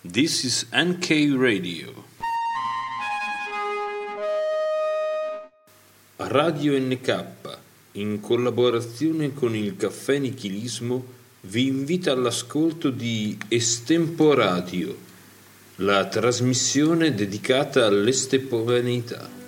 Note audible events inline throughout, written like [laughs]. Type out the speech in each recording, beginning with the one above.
This is NK Radio. Radio NK, in collaborazione con il Caffè Nichilismo, vi invita all'ascolto di Estemporadio, la trasmissione dedicata all'estemporaneità.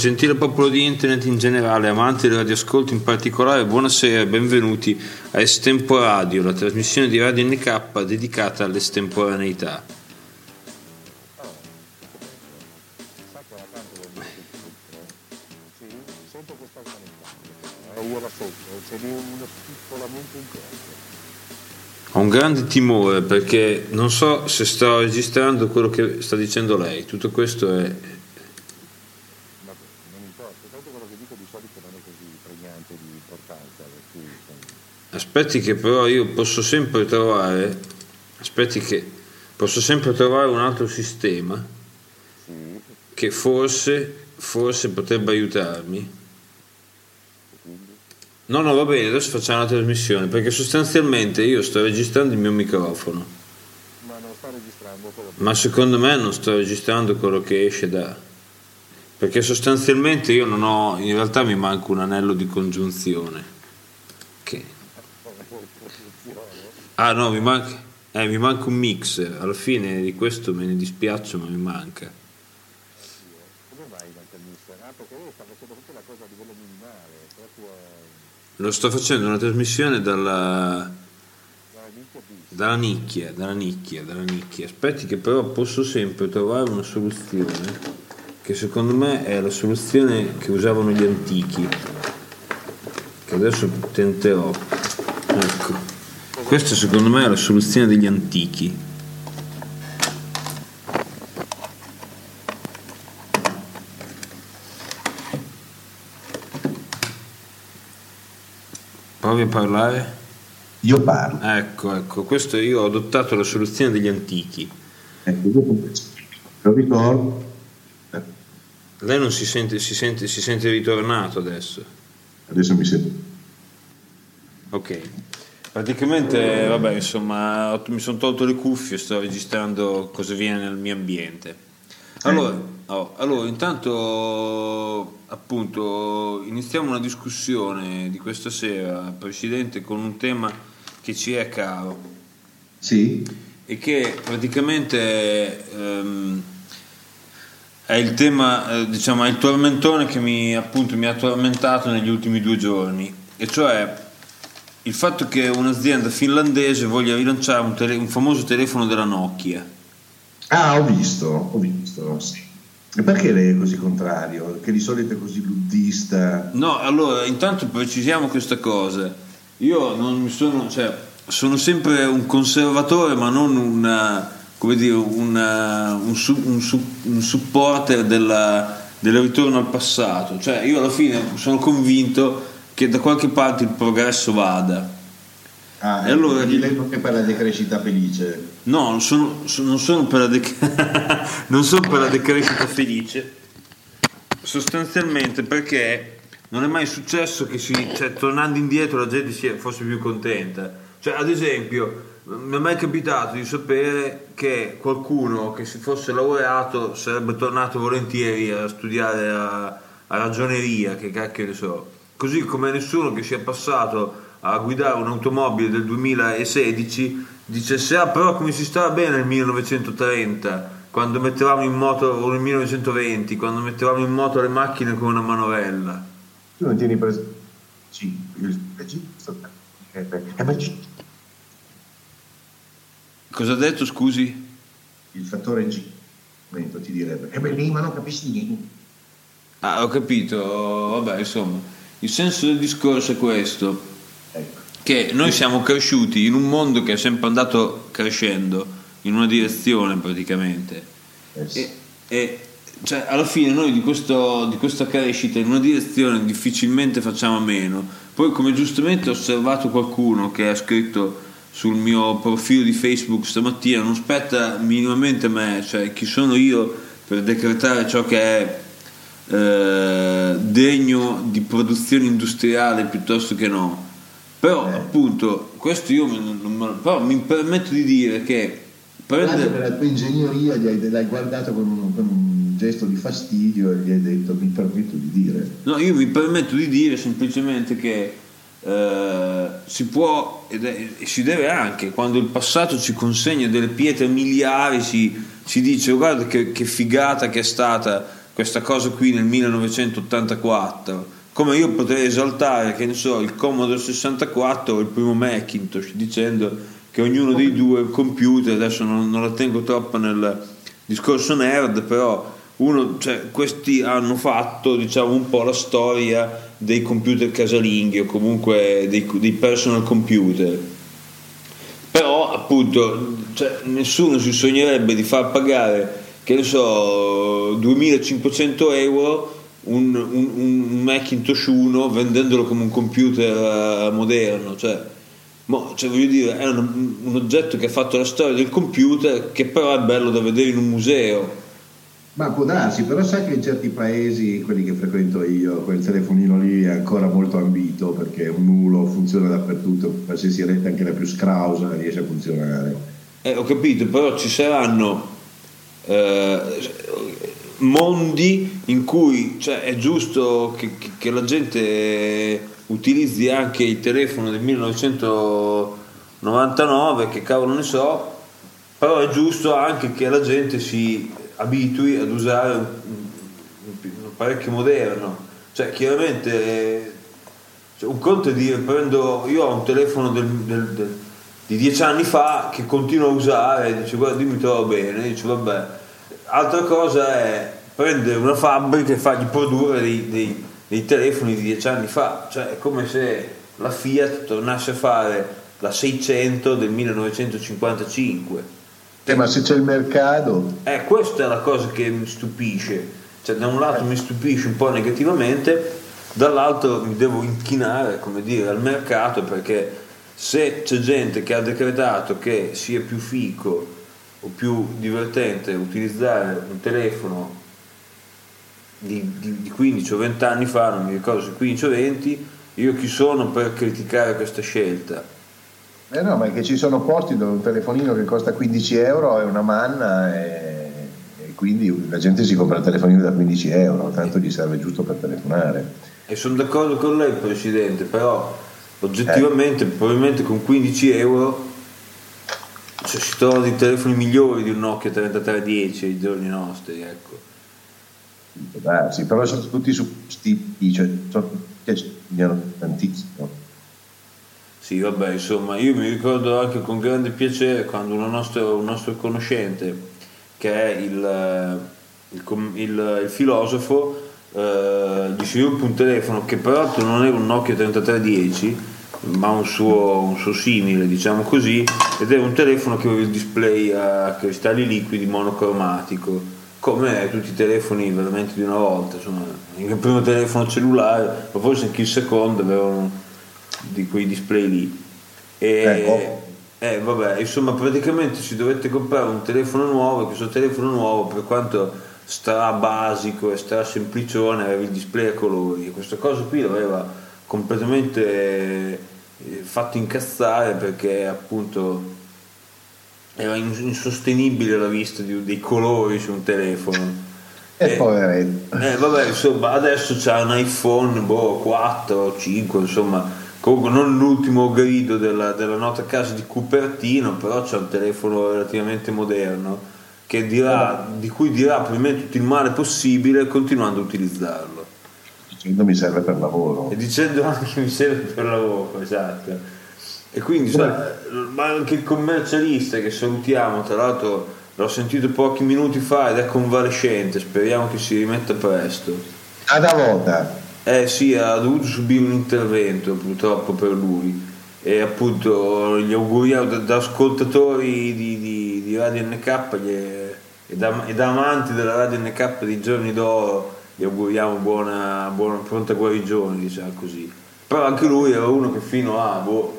Gentile popolo di internet in generale, amanti del radioascolto in particolare, buonasera e benvenuti a Estemporadio, la trasmissione di Radio NK dedicata all'estemporaneità. Ho un grande timore perché non so se sto registrando quello che sta dicendo lei, tutto questo è... Ma non importa, tanto quello che dico di solito non è così pregnante di importanza, per cui insomma, Aspetti che però io posso sempre trovare, aspetti che posso sempre trovare un altro sistema sì, che forse, forse potrebbe aiutarmi. No, no, va bene, adesso facciamo la trasmissione, perché sostanzialmente io sto registrando il mio microfono, ma non sta registrando quello ma secondo me non sto registrando quello che esce da... Perché sostanzialmente io non ho, in realtà mi manca un anello di congiunzione. Che... Ah no, mi manca, eh, mi manca un mixer, alla fine di questo me ne dispiaccio, ma mi manca. Come manca il mister? Ah, perché lei sta facendo proprio la cosa a livello minimale, proprio eh, Lo sto facendo una trasmissione dalla, dalla nicchia, dalla nicchia, dalla nicchia. Aspetti che però posso sempre trovare una soluzione che secondo me è la soluzione che usavano gli antichi, che adesso tenterò. Ecco, questa secondo me è la soluzione degli antichi. Provi a parlare? Io parlo. Ecco, ecco, questo io ho adottato la soluzione degli antichi. Ecco, dopo lo ricordo. Lei non si sente, si sente, si sente ritornato adesso. Adesso mi sento. Ok. Praticamente, vabbè, insomma, mi sono tolto le cuffie, sto registrando cosa viene nel mio ambiente. Allora, oh, allora, intanto, appunto, iniziamo una discussione di questa sera, Presidente, con un tema che ci è caro. Sì? e che praticamente ehm, è il tema, eh, diciamo, è il tormentone che mi, appunto, mi ha tormentato negli ultimi due giorni, e cioè il fatto che un'azienda finlandese voglia rilanciare un, tele- un famoso telefono della Nokia. Ah, ho visto, ho visto, sì. E perché lei è così contrario? Che di solito è così buddista? No, allora, intanto precisiamo questa cosa. Io non mi sono, cioè, sono sempre un conservatore, ma non una, come dire, una- un, su- un su- un supporter della- del ritorno al passato. Cioè, io alla fine sono convinto che da qualche parte il progresso vada. Ah, E allora- quindi lei è per la decrescita felice. No, non sono, so- non sono per la, dec- [laughs] non sono per la decrescita felice, sostanzialmente perché non è mai successo che si, cioè, tornando indietro la gente sia, fosse più contenta. Cioè, ad esempio, mi è mai capitato di sapere che qualcuno che si fosse laureato sarebbe tornato volentieri a studiare a, a ragioneria, che cacchio ne so. Così come nessuno che sia passato a guidare un'automobile del 2016 dicesse ah però come si stava bene nel 1930 quando mettevamo in moto o nel 1920 quando mettevamo in moto le macchine con una manovella Tu non tieni presente? Sì, il regista. Eh, beh, eh, ma G- cosa ha detto scusi? il fattore G ti direbbe. E beh, lì ma non capisci niente. ah ho capito vabbè insomma il senso del discorso è questo Ecco. che noi siamo cresciuti in un mondo che è sempre andato crescendo in una direzione praticamente. E, e cioè, alla fine noi di, questo, di questa crescita in una direzione difficilmente facciamo a meno. Poi come giustamente ho osservato qualcuno che ha scritto sul mio profilo di Facebook stamattina, non spetta minimamente a me, cioè chi sono io per decretare ciò che è eh, degno di produzione industriale piuttosto che no. Però eh. appunto, questo io non, non, però mi permetto di dire che prende... per la tua ingegneria l'hai guardato con un, con un gesto di fastidio e gli hai detto mi permetto di dire. No, io mi permetto di dire semplicemente che eh, si può e si deve anche quando il passato ci consegna delle pietre miliari si, si dice guarda che, che, figata che è stata questa cosa qui nel 1984 come io potrei esaltare che ne so il Commodore 64 o il primo Macintosh dicendo che ognuno dei due computer adesso non, non la tengo troppo nel discorso nerd però uno, cioè, questi hanno fatto diciamo un po' la storia dei computer casalinghi o comunque dei, dei personal computer. Però appunto cioè, nessuno si sognerebbe di far pagare che ne so 2500 euro un, un, un Macintosh 1 vendendolo come un computer uh, moderno cioè, mo, cioè, voglio dire è un, un oggetto che ha fatto la storia del computer che però è bello da vedere in un museo ma può darsi, però sai che in certi paesi, quelli che frequento io, quel telefonino lì è ancora molto ambito perché un nulo funziona dappertutto, qualsiasi rete, anche la più scrausa, riesce a funzionare. Eh, ho capito, però ci saranno eh, mondi in cui cioè, è giusto che, che, la gente utilizzi anche il telefono del 1999, che cavolo ne so, però è giusto anche che la gente si abitui ad usare un, un, apparecchio moderno. Cioè, chiaramente, cioè, un conto è dire, prendo, io ho un telefono del, del, del, di dieci anni fa che continuo a usare, dice, guarda, mi trovo bene, dice, vabbè. Altra cosa è prendere una fabbrica e fargli produrre dei, dei, dei telefoni di dieci anni fa, cioè è come se la Fiat tornasse a fare la 600 del 1955 eh, ma se c'è il mercato... Eh, questa è la cosa che mi stupisce. Cioè, da un lato mi stupisce un po' negativamente, dall'altro mi devo inchinare, come dire, al mercato perché se c'è gente che ha decretato che sia più fico o più divertente utilizzare un telefono di, di, di 15 o 20 anni fa, non mi ricordo se 15 o 20, io chi sono per criticare questa scelta? Eh no, ma è che ci sono posti dove un telefonino che costa 15 euro è una manna e, e quindi la gente si compra il telefonino da 15 euro, tanto gli serve giusto per telefonare. E sono d'accordo con lei, Presidente, però oggettivamente, eh. probabilmente con 15 euro cioè, si trovano dei telefoni migliori di un Nokia 3310 ai giorni nostri, ecco. Sì, però sono tutti su sti, cioè, sono, tantissimo. Sì, vabbè, insomma, io mi ricordo anche con grande piacere quando nostro, un nostro conoscente, che è il, eh, il, il, il filosofo, eh, gli sviluppa un telefono che peraltro non era un Nokia 3310, ma un suo, un suo, simile, diciamo così, ed è un telefono che aveva il display a cristalli liquidi monocromatico, come tutti i telefoni veramente di una volta, insomma, il primo telefono cellulare, ma forse anche il secondo avevano di quei display lì. E, ecco. eh, vabbè, insomma, praticamente ci dovete comprare un telefono nuovo, questo telefono nuovo, per quanto stra basico e stra semplicione, aveva il display a colori e questa cosa qui l'aveva completamente fatto incazzare perché appunto era insostenibile la vista di, dei colori su un telefono. E, poveretto. Eh, vabbè, insomma, adesso c'ha un iPhone boh, 4 5, insomma, comunque non l'ultimo grido della, della nota casa di Cupertino però c'è un telefono relativamente moderno dirà, di cui dirà probabilmente tutto il male possibile continuando a utilizzarlo dicendo mi serve per lavoro. E dicendo anche che mi serve per lavoro esatto. E quindi cioè, ma anche il commercialista che salutiamo tra l'altro l'ho sentito pochi minuti fa ed è convalescente speriamo che si rimetta presto. Ad Avoda eh sì, ha dovuto subire un intervento purtroppo per lui. E appunto gli auguriamo da, da ascoltatori di, di, di, Radio NK gli, e da, e da amanti della radio NK di giorni d'oro gli auguriamo buona, buona pronta guarigione, diciamo così. Però anche lui era uno che fino a boh,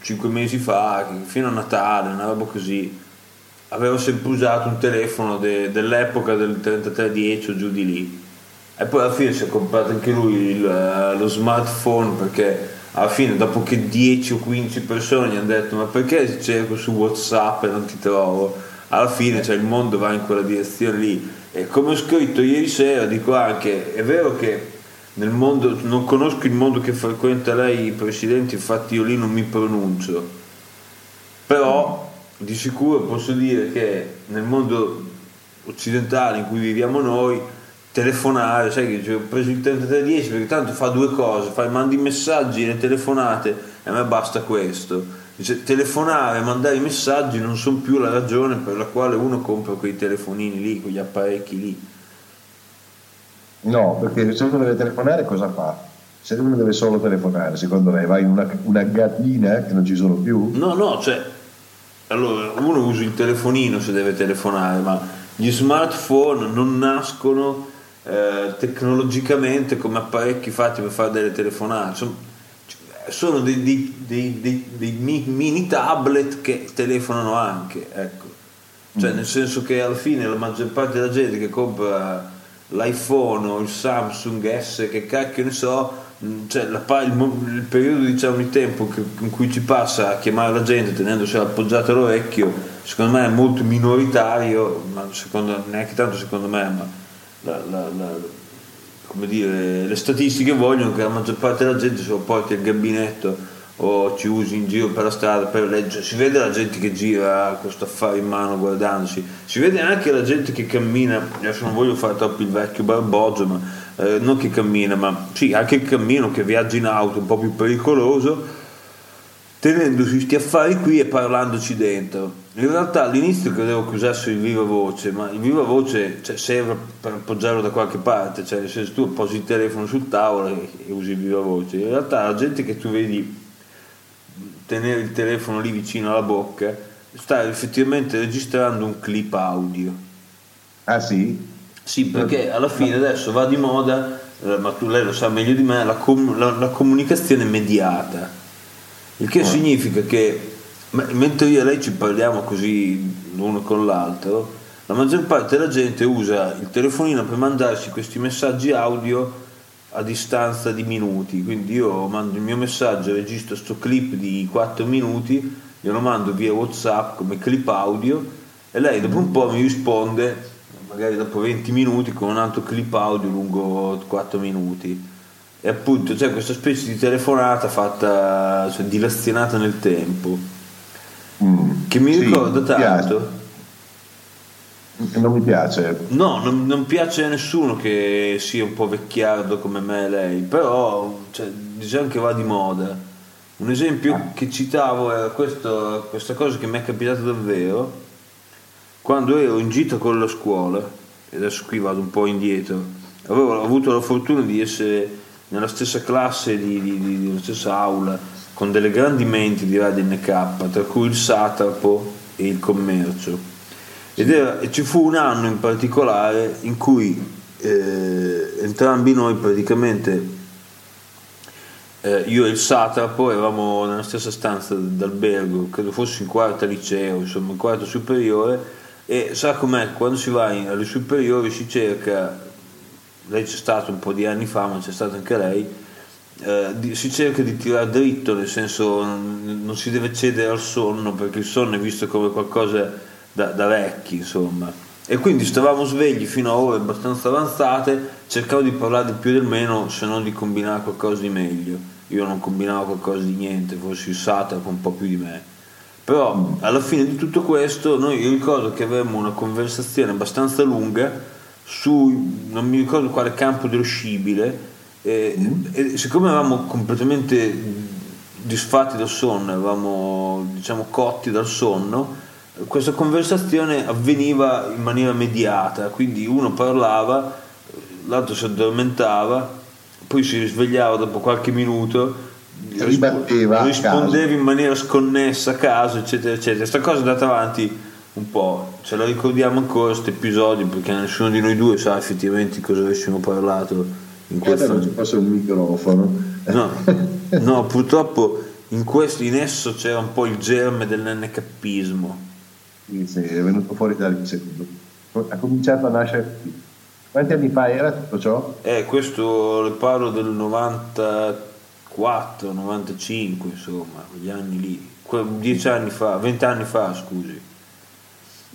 5 mesi fa, fino a Natale, una roba così, aveva sempre usato un telefono de, dell'epoca del 3310 o giù di lì. E poi alla fine si è comprato anche lui il, lo smartphone perché alla fine dopo che 10 o 15 persone gli hanno detto ma perché cerco su Whatsapp e non ti trovo? Alla fine cioè, il mondo va in quella direzione lì. E come ho scritto ieri sera, dico anche, è vero che nel mondo, non conosco il mondo che frequenta lei, Presidente, infatti io lì non mi pronuncio, però di sicuro posso dire che nel mondo occidentale in cui viviamo noi, telefonare, sai che ho preso il 3310 perché tanto fa due cose, fai, mandi messaggi le telefonate e a me basta questo. Dice, telefonare e mandare i messaggi non sono più la ragione per la quale uno compra quei telefonini lì, quegli apparecchi lì No, perché se uno deve telefonare cosa fa? Se uno deve solo telefonare, secondo me vai in una, una gatina che non ci sono più? No, no, cioè, allora uno usa il telefonino se deve telefonare, ma gli smartphone non nascono eh, tecnologicamente come apparecchi fatti per fare delle telefonate. Sono, sono dei, dei, dei, dei, mini tablet che telefonano anche, ecco. Cioè, mm. nel senso che alla fine la maggior parte della gente che compra l'iPhone o il Samsung S, che cacchio ne so, mm, cioè la, il, il, periodo diciamo, di tempo che, in cui ci passa a chiamare la gente tenendosi appoggiato all'orecchio, secondo me è molto minoritario, ma secondo, neanche tanto secondo me, ma la, la, la, come dire, le statistiche vogliono che la maggior parte della gente se lo porti al gabinetto o ci usi in giro per la strada per leggere, si vede la gente che gira con questo affare in mano guardandosi, si vede anche la gente che cammina, adesso non voglio fare troppo il vecchio barbogio, ma eh, non che cammina, ma sì, anche il cammino che viaggia in auto un po' più pericoloso, tenendosi questi affari qui e parlandoci dentro. In realtà all'inizio credevo che usasse il viva voce, ma il viva voce cioè, serve per appoggiarlo da qualche parte, cioè nel senso tu posi il telefono sul tavolo e, e usi il viva voce. In realtà la gente che tu vedi tenere il telefono lì vicino alla bocca, sta effettivamente registrando un clip audio. Ah sì? Sì, perché alla fine adesso va di moda, eh, ma tu lei lo sa meglio di me, la, com- la, la comunicazione mediata. Il che oh. significa che mentre io e lei ci parliamo così l'uno con l'altro, la maggior parte della gente usa il telefonino per mandarsi questi messaggi audio a distanza di minuti, quindi io mando il mio messaggio, registro questo clip di 4 minuti, glielo mando via Whatsapp come clip audio e lei dopo un po' mi risponde, magari dopo 20 minuti, con un altro clip audio lungo 4 minuti. E appunto c'è questa specie di telefonata fatta, cioè dilazionata nel tempo, mm, che mi sì, ricorda tanto non mi piace. No, non, non, piace a nessuno che sia un po' vecchiardo come me e lei, però cioè, diciamo che va di moda. Un esempio ah. che citavo era questo, questa cosa che mi è capitata davvero quando ero in gita con la scuola, e adesso qui vado un po' indietro, avevo avuto la fortuna di essere nella stessa classe, di, di, di, nella stessa aula, con delle grandi menti di Radio NK, tra cui il Satrapo e il Commercio. Ed era, e ci fu un anno in particolare in cui eh, entrambi noi praticamente, eh, io e il Satrapo, eravamo nella stessa stanza d'albergo, credo fosse in quarta liceo, insomma in quarta superiore, e sa com'è, quando si va in, alle superiori si cerca, lei c'è stato un po' di anni fa, ma c'è stata anche lei, eh, di, si cerca di tirare dritto, nel senso non, non si deve cedere al sonno, perché il sonno è visto come qualcosa da, da vecchi, insomma. E quindi stavamo svegli fino a ore abbastanza avanzate, cercavo di parlare di più del meno, se non di combinare qualcosa di meglio. Io non combinavo qualcosa di niente, forse il Satrap un po' più di me. Però alla fine di tutto questo, noi io ricordo che avevamo una conversazione abbastanza lunga su non mi ricordo quale campo dello scibile. E, mm. e siccome eravamo completamente disfatti dal sonno, eravamo diciamo cotti dal sonno, questa conversazione avveniva in maniera mediata, quindi uno parlava, l'altro si addormentava, poi si risvegliava dopo qualche minuto, ribatteva rispondeva in maniera sconnessa a caso, eccetera, eccetera. Questa cosa è andata avanti un po', ce la ricordiamo ancora questo episodio perché nessuno di noi due sa effettivamente cosa avessimo parlato in questo. Eh, non ci fosse un microfono. No, [laughs] no, purtroppo in questo in esso c'era un po' il germe dell'NCappismo. Sì, sì, è venuto fuori da lì secondo. Ha cominciato a nascere. Quanti anni fa era tutto ciò? Eh, questo le parlo del 94, 95, insomma, quegli anni lì. Que- Dieci anni fa, vent'anni fa, scusi.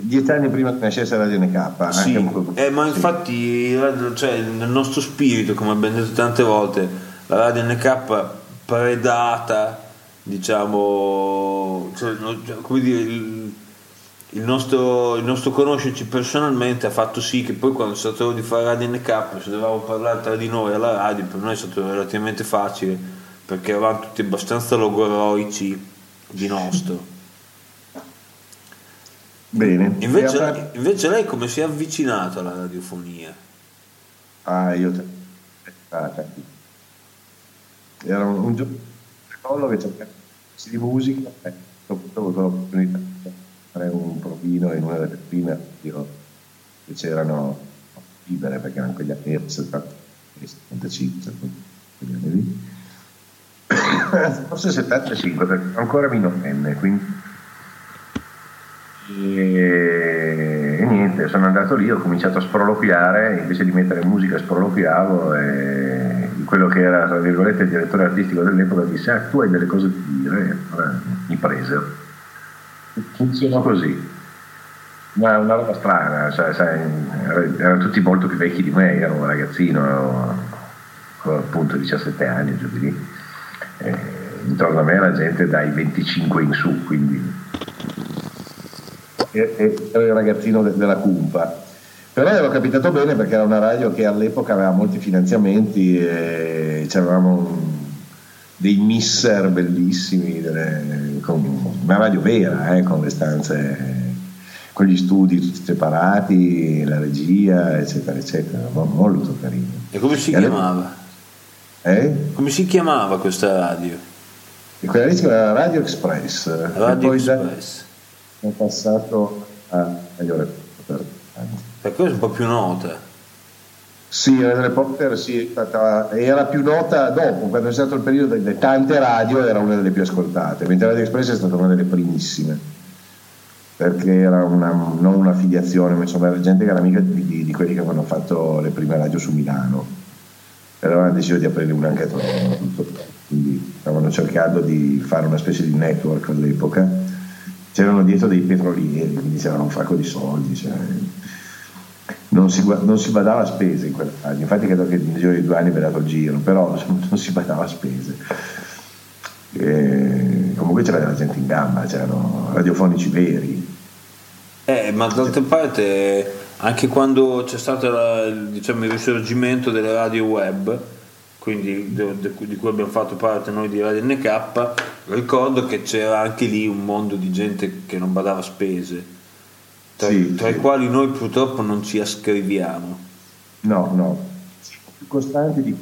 Dieci anni prima che nascesse Radio NK. Sì, un po'. eh, ma Sì. infatti cioè, nel nostro spirito, come abbiamo detto tante volte, la Radio NK predata, diciamo, cioè, cioè, come dire, il, il nostro, il nostro conoscerci personalmente ha fatto sì che poi quando si trattava di fare Radio NK, se dovevamo parlare tra di noi alla radio, per noi è stato relativamente facile, perché eravamo tutti abbastanza logoroici di nostro. Bene. Invece, avrà- invece lei come si è avvicinato alla radiofonia? Ah, io te. ah, capito. Era un, un giorno che cercava di musica e dopo ho avuto l'opportunità di fare un provino in una delle prime radio che c'erano libere perché erano quegli anni 70, 75, 70, quegli anni lì. [coughs] Forse 75 perché ancora minorenne, quindi e, niente, sono andato lì, ho cominciato a sproloquiare, invece di mettere musica sproloquiavo e quello che era, tra virgolette, il direttore artistico dell'epoca disse, ah, tu hai delle cose da dire, e mi presero. Funzionò così. Ma una roba strana, cioè, sai, er- erano tutti molto più vecchi di me, ero un ragazzino, appunto 17 anni, giù di lì. E intorno a me era gente dai 25 in su, quindi e- e- il ragazzino de- della Cumpa. Però ero capitato bene perché era una radio che all'epoca aveva molti finanziamenti e avevamo un- dei misser bellissimi, delle- con- una radio vera, eh, con le stanze, con gli studi tutti separati, la regia, eccetera, eccetera, mo- molto carino. E come si E chiamava? Eh? Come si chiamava questa radio? E quella lì si chiamava Radio Express. Radio poi da- È passato a agli ore per anni. Per questo è un po' più nota. Sì, delle Potter sì, era più nota dopo, quando è stato il periodo delle tante radio era una delle più ascoltate, mentre Radio Express è stata una delle primissime, perché era una, non una filiazione, ma insomma era gente che era amica di, di- di quelli che avevano fatto le prime radio su Milano, però avevano deciso di aprire una anche a tutto. quindi stavano cercando di fare una specie di network all'epoca, c'erano dietro dei petrolieri, quindi c'erano un sacco di soldi. Cioè, non si, non si badava a spese in quella radio, infatti credo che nel giro di due anni abbia dato il giro, però non si badava a spese. E comunque c'era della gente in gamba, c'erano radiofonici veri. Eh, ma d'altra parte, anche quando c'è stato la- diciamo, il risorgimento delle radio web, quindi di cui abbiamo fatto parte noi di Radio NK, ricordo che c'era anche lì un mondo di gente che non badava spese, tra, Sì, tra i sì. quali noi purtroppo non ci ascriviamo. No, no, costanti di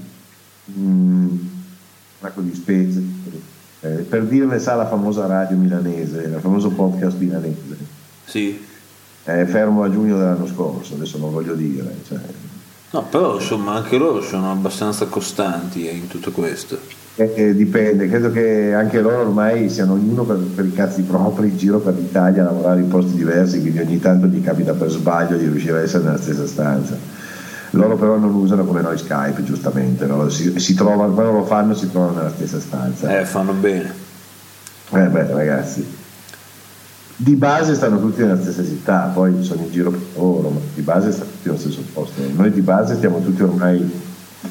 mm, un sacco di spese. Eh, per dirle sa la famosa radio milanese, il famoso podcast milanese. Sì. È fermo a giugno dell'anno scorso, adesso non voglio dire. cioè, No, però insomma anche loro sono abbastanza costanti eh, in tutto questo. Eh, eh, dipende, credo che anche loro ormai siano ognuno per, per i cazzi propri in giro per l'Italia a lavorare in posti diversi, quindi ogni tanto gli capita per sbaglio di riuscire a essere nella stessa stanza. Loro però non usano come noi Skype, giustamente, no? si, si trovano, quando lo fanno si trovano nella stessa stanza. Eh, fanno bene. Eh beh ragazzi, di base stanno tutti nella stessa città, poi sono in giro per lavoro, ma di base stanno tutti nello stesso posto. Noi di base stiamo tutti ormai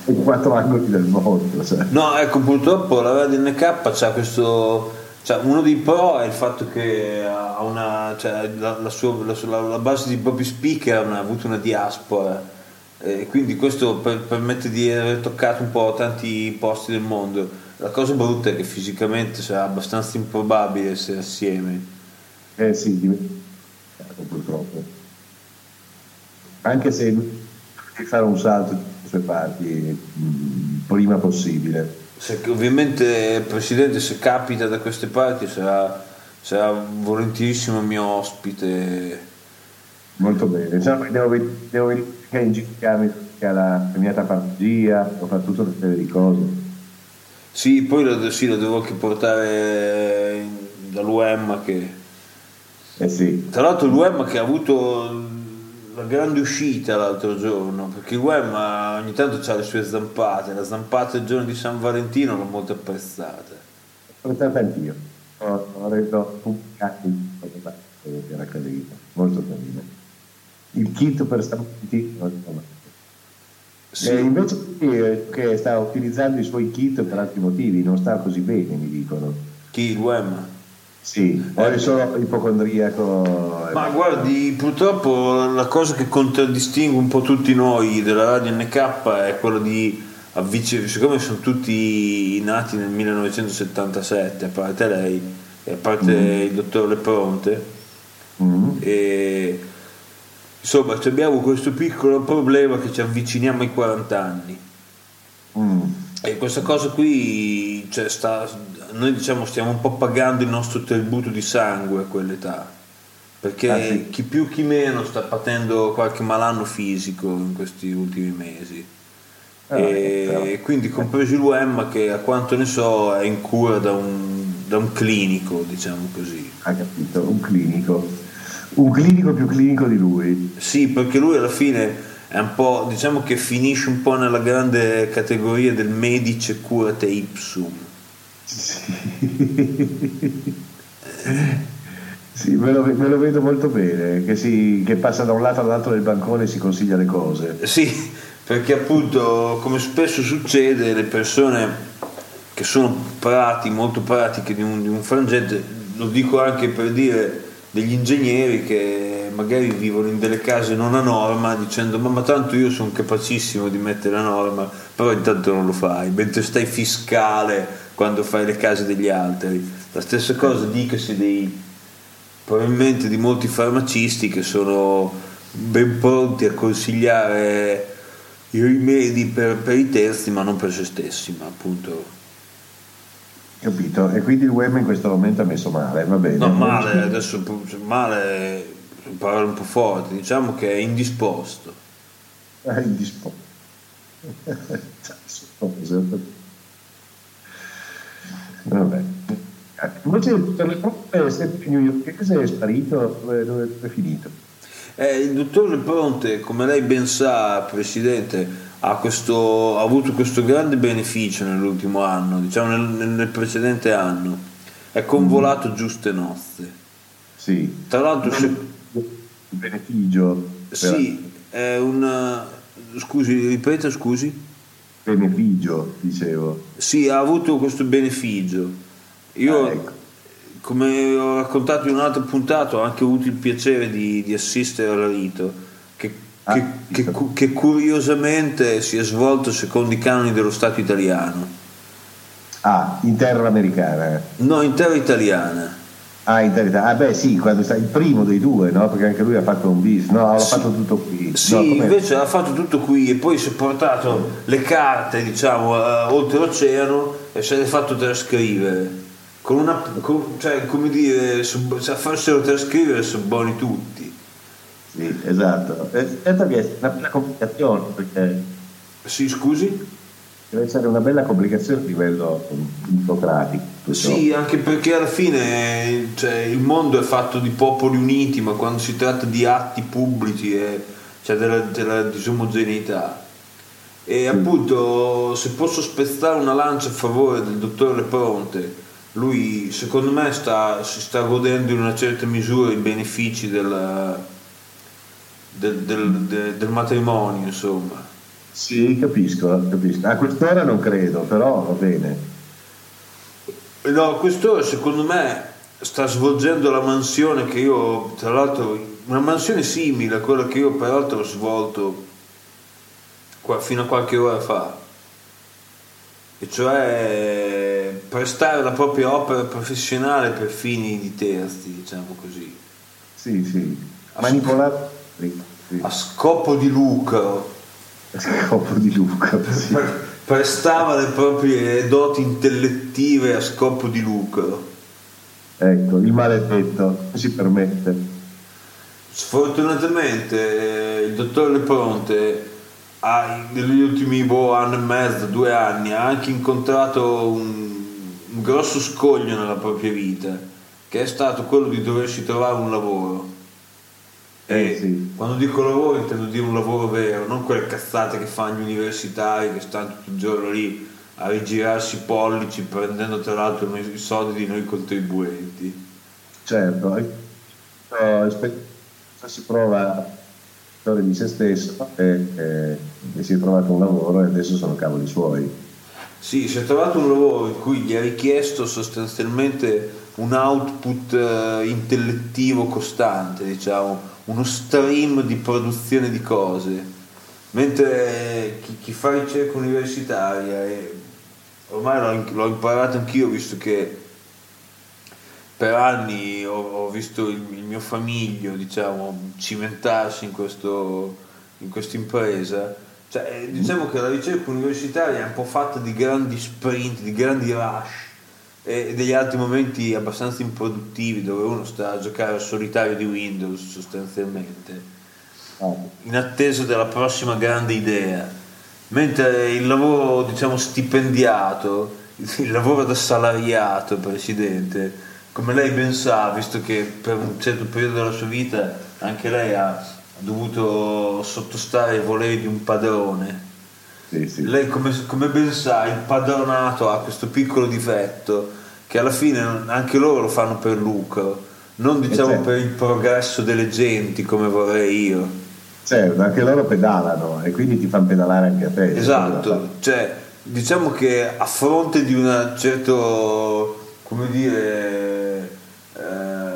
in quattro angoli del mondo. Cioè. No, ecco, purtroppo la Radio NK c'ha questo. Cioè, uno dei pro è il fatto che ha una. Cioè, la, la sua- la la base di propri speaker ha avuto una diaspora. E quindi questo per- permette di aver toccato un po' tanti posti del mondo. La cosa brutta è che fisicamente sarà abbastanza improbabile essere assieme. Eh sì, dimenticato purtroppo. Anche se fare un salto da queste sue parti mh, prima possibile. Se- ovviamente, Presidente, se capita da queste parti sarà sarà volentierissimo mio ospite. Molto bene, cioè, devo, devo verificare la premiata pargia, ho fatto tutta una serie di cose. Sì, poi lo, sì, lo devo anche portare dall'UEM che... Eh sì. Tra l'altro l'UEM che ha avuto la grande uscita l'altro giorno, perché l'UEM ogni tanto ha le sue zampate, la zampata del giorno di San Valentino l'ho molto apprezzata. Apprezzata anch'io, ho, reso pubblicato era carino, molto carino. Il kit per San Valentino. Sì. Eh, invece che sta utilizzando i suoi kit per altri motivi, non sta così bene, mi dicono. Chi? Il WEM? Sì, è solo ipocondriaco. Ma guardi, purtroppo la cosa che contraddistingue un po' tutti noi della radio NK è quella di avvicinare, siccome sono tutti nati nel 1977, a parte lei e a parte mm. il dottor Lepronte, mm. e insomma abbiamo questo piccolo problema che ci avviciniamo ai 40 anni mm. e questa cosa qui cioè, sta, noi diciamo stiamo un po' pagando il nostro tributo di sangue a quell'età perché ah, sì. chi più chi meno sta patendo qualche malanno fisico in questi ultimi mesi ah, e quindi compreso l'UEM che a quanto ne so è in cura da un, da un clinico diciamo così ha capito un clinico un clinico più clinico di lui. Sì, perché lui alla fine è un po', diciamo che finisce un po' nella grande categoria del medice curate ipsum. [laughs] Sì, me, lo, me, lo, vedo molto bene, che, si, che passa da un lato all'altro del bancone e si consiglia le cose. Sì, perché appunto, come spesso succede, le persone che sono prati, molto pratiche di un, di un frangente, lo dico anche per dire degli ingegneri che magari vivono in delle case non a norma dicendo ma, ma tanto io sono capacissimo di mettere la norma però intanto non lo fai mentre stai fiscale quando fai le case degli altri la stessa cosa dicasi dei probabilmente di molti farmacisti che sono ben pronti a consigliare i rimedi per, per i terzi ma non per se stessi ma appunto Capito? E quindi il web in questo momento ha messo male, va bene. No, male, adesso male, parole un po' forti, diciamo che è indisposto. È indisposto. [laughs] Vabbè. Invece per le prove sempre New York, che è sparito? Dove, dove è finito? Eh, il dottor Pronte, come lei ben sa, Presidente, ha, questo, ha, avuto questo grande beneficio nell'ultimo anno, diciamo nel, nel precedente anno, è convolato mm. giuste nozze. Sì. Tra l'altro... Se... Beneficio. Sì, è un... Scusi, ripeta, scusi? Beneficio, dicevo. Sì, ha avuto questo beneficio. Io, ah, ecco. come ho raccontato in un'altra puntata, ho anche avuto il piacere di, di assistere al rito Ah, che, che, che, curiosamente si è svolto secondo i canoni dello Stato italiano. Ah, in terra americana? No, in terra italiana. Ah, in italiana. Ah, beh, sì, quando sta il primo dei due, no? Perché anche lui ha fatto un bis, no? Ha sì. fatto tutto qui. Sì, no, invece ha fatto tutto qui e poi si è portato le carte, diciamo, uh, oltre l'oceano e se le ha fatto trascrivere. Con una, con, cioè, come dire, se a farselo trascrivere sono buoni tutti. Sì, esatto. Che è una bella complicazione perché... Sì, scusi? Deve essere una bella complicazione a livello burocratico. Sì, anche perché alla fine cioè, il mondo è fatto di popoli uniti, ma quando si tratta di atti pubblici è, c'è della, della disomogeneità. E sì. appunto, se posso spezzare una lancia a favore del dottor Lepronte, lui secondo me sta, si sta godendo in una certa misura i benefici del, del, del, del matrimonio, insomma. Sì, capisco, capisco. A quest'ora non credo, però va bene. No, a quest'ora secondo me sta svolgendo la mansione che io, tra l'altro, una mansione simile a quella che io peraltro ho svolto fino a qualche ora fa, e cioè prestare la propria opera professionale per fini di terzi, diciamo così. Sì, sì. Manipolare sì. a scopo di lucro. Scopo di lucro, [laughs] sì. Prestava le proprie doti intellettive a scopo di lucro. Ecco, il maledetto si permette. Sfortunatamente eh, il dottor Lepronte ha, negli ultimi boh, anno e mezzo, due anni, ha anche incontrato un, un grosso scoglio nella propria vita, che è stato quello di doversi trovare un lavoro. E Eh, sì. quando dico lavoro intendo dire un lavoro vero, non quelle cazzate che fanno gli universitari che stanno tutto il giorno lì a rigirarsi i pollici prendendo tra l'altro i soldi di noi contribuenti. Certo, eh, si prova a storia di se stesso e, e- e si è trovato un lavoro e adesso sono cavoli suoi. Sì, si è trovato un lavoro in cui gli è richiesto sostanzialmente un output eh, intellettivo costante, diciamo, uno stream di produzione di cose, mentre chi, chi fa ricerca universitaria, ormai l'ho, l'ho imparato anch'io visto che per anni ho, ho visto il, il mio famiglio diciamo, cimentarsi in, questo, in questa impresa. Cioè, eh, diciamo che la ricerca universitaria è un po' fatta di grandi sprint, di grandi rush e degli altri momenti abbastanza improduttivi dove uno sta a giocare al solitario di Windows sostanzialmente Ah, in attesa della prossima grande idea, mentre il lavoro diciamo stipendiato, il lavoro da salariato, Presidente, come lei ben sa, visto che per un certo periodo della sua vita anche lei ha dovuto sottostare ai voleri di un padrone, sì, sì. lei come, come ben sa il padronato ha questo piccolo difetto che alla fine anche loro lo fanno per lucro, non diciamo certo. per il progresso delle genti come vorrei io. Certo, anche loro pedalano e quindi ti fanno pedalare anche a te. Esatto, cioè diciamo che a fronte di un certo, come dire, eh,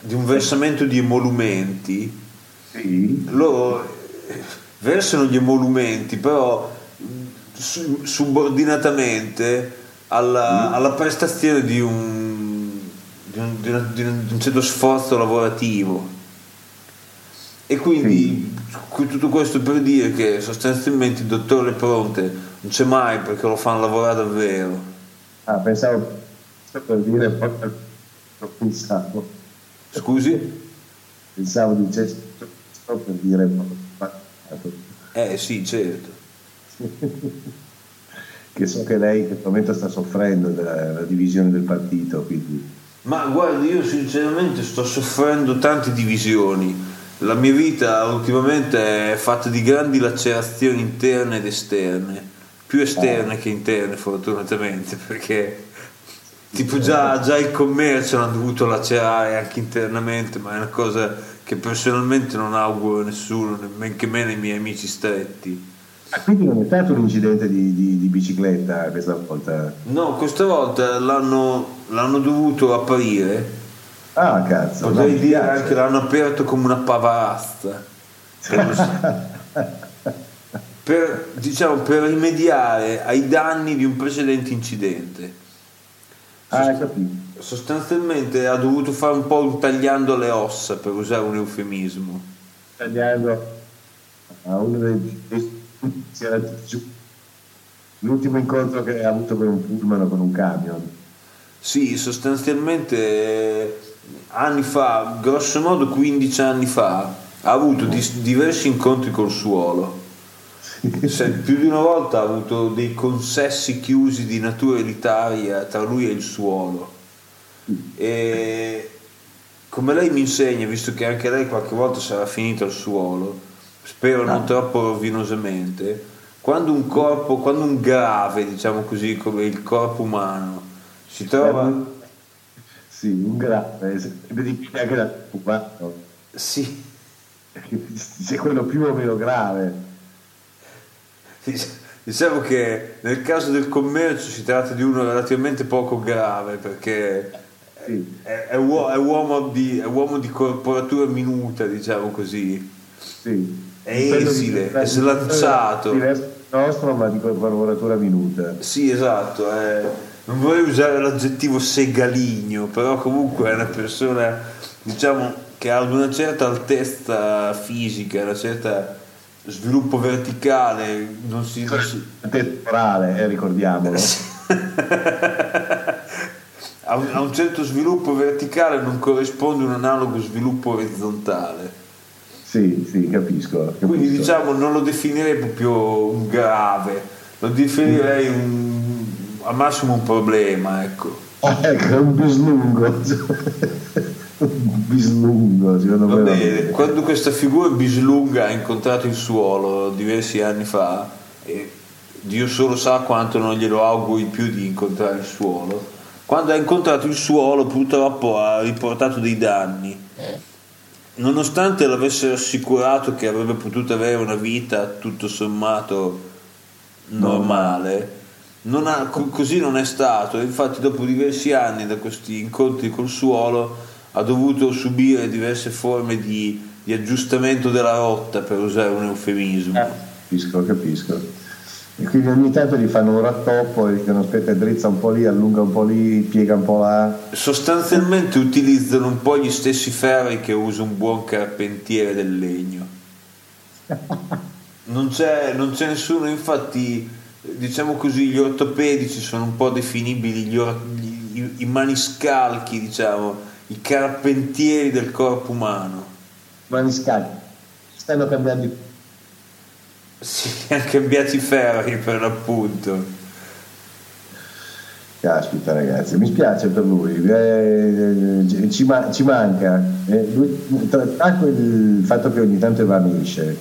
di un versamento di emolumenti, Sì, loro eh, versano gli emolumenti, però su- subordinatamente alla, alla prestazione di un, di, un, di una- di un- di certo sforzo lavorativo. E quindi qui tutto questo per dire che sostanzialmente il dottore Pronte non c'è mai perché lo fanno lavorare davvero. ah, pensavo per dire, poi pensavo, Scusi? pensavo dicessi sto per dire Eh sì, certo. [laughs] che so che lei in questo momento sta soffrendo della, divisione del partito, quindi Ma guardi, io sinceramente sto soffrendo tante divisioni. La mia vita ultimamente è fatta di grandi lacerazioni interne ed esterne, più esterne che interne fortunatamente, perché tipo già, già il commercio l'hanno dovuto lacerare anche internamente, ma è una cosa che personalmente non auguro a nessuno, men che meno ai miei amici stretti. Ah, quindi non è stato un incidente di, di- di bicicletta questa volta? No, questa volta l'hanno, l'hanno dovuto aprire Ah, cazzo. Potrei dire piace. anche l'hanno aperto come una pavarazza per, per, diciamo, per rimediare ai danni di un precedente incidente. Ah, hai capito. Sostanzialmente ha dovuto fare un po' un tagliando le ossa per usare un eufemismo. Tagliando a uno dei, dei- si era giù. l'ultimo incontro che ha avuto con un pullman o con un camion. Sì, sostanzialmente eh, anni fa, grosso modo 15 anni fa, ha avuto dis- diversi incontri col suolo. Se- più di una volta ha avuto dei consessi chiusi di natura elitaria tra lui e il suolo. E come lei mi insegna, visto che anche lei qualche volta sarà finita al suolo, spero non troppo rovinosamente, quando un corpo, quando un grave, diciamo così, come il corpo umano, si trova... Sì, un grave, vedi che anche da occupato, Sì, [laughs] se quello più o meno grave. Diciamo che nel caso del commercio si tratta di uno relativamente poco grave perché Sì. è, è uomo, di, è uomo di corporatura minuta, diciamo così. Sì. È esile, è slanciato. Diverso dal nostro, ma di lavoratura minuta. Sì, esatto. è- non vorrei usare l'aggettivo segaligno, però comunque è una persona, diciamo, che ha una certa altezza fisica, una certa sviluppo verticale, non si... non si- Temporale, eh, ricordiamolo. [laughs] a un certo sviluppo verticale non corrisponde un analogo sviluppo orizzontale. Sì, sì, capisco. capisco. Quindi diciamo non lo definirei proprio un grave, lo definirei un, al massimo un problema, ecco. Ah, [laughs] ecco, è un bislungo. un bislungo, secondo Va me. bene, quando questa figura bislunga ha incontrato il suolo diversi anni fa, e Dio solo sa quanto non glielo auguri più di incontrare il suolo, quando ha incontrato il suolo purtroppo ha riportato dei danni. Nonostante l'avesse assicurato che avrebbe potuto avere una vita tutto sommato normale, non ha- co- così non è stato. Infatti, dopo diversi anni da questi incontri col suolo, ha dovuto subire diverse forme di, di aggiustamento della rotta, per usare un eufemismo. Capisco, capisco. E quindi ogni tanto gli fanno un rattoppo e dicono aspetta drizza un po' lì, allunga un po' lì, piega un po' là. Sostanzialmente utilizzano un po' gli stessi ferri che usa un buon carpentiere del legno. [laughs] Non c'è, non c'è nessuno, infatti, diciamo così, gli ortopedici sono un po' definibili gli or- gli- i, i maniscalchi, diciamo, i carpentieri del corpo umano. Maniscalchi. Stanno cambiando i Si hanno cambiati i ferri per l'appunto. Caspita ragazzi, mi spiace per lui, eh, ci, ma- ci manca. Eh, lui- tra, tra quel fatto che ogni tanto evanisce,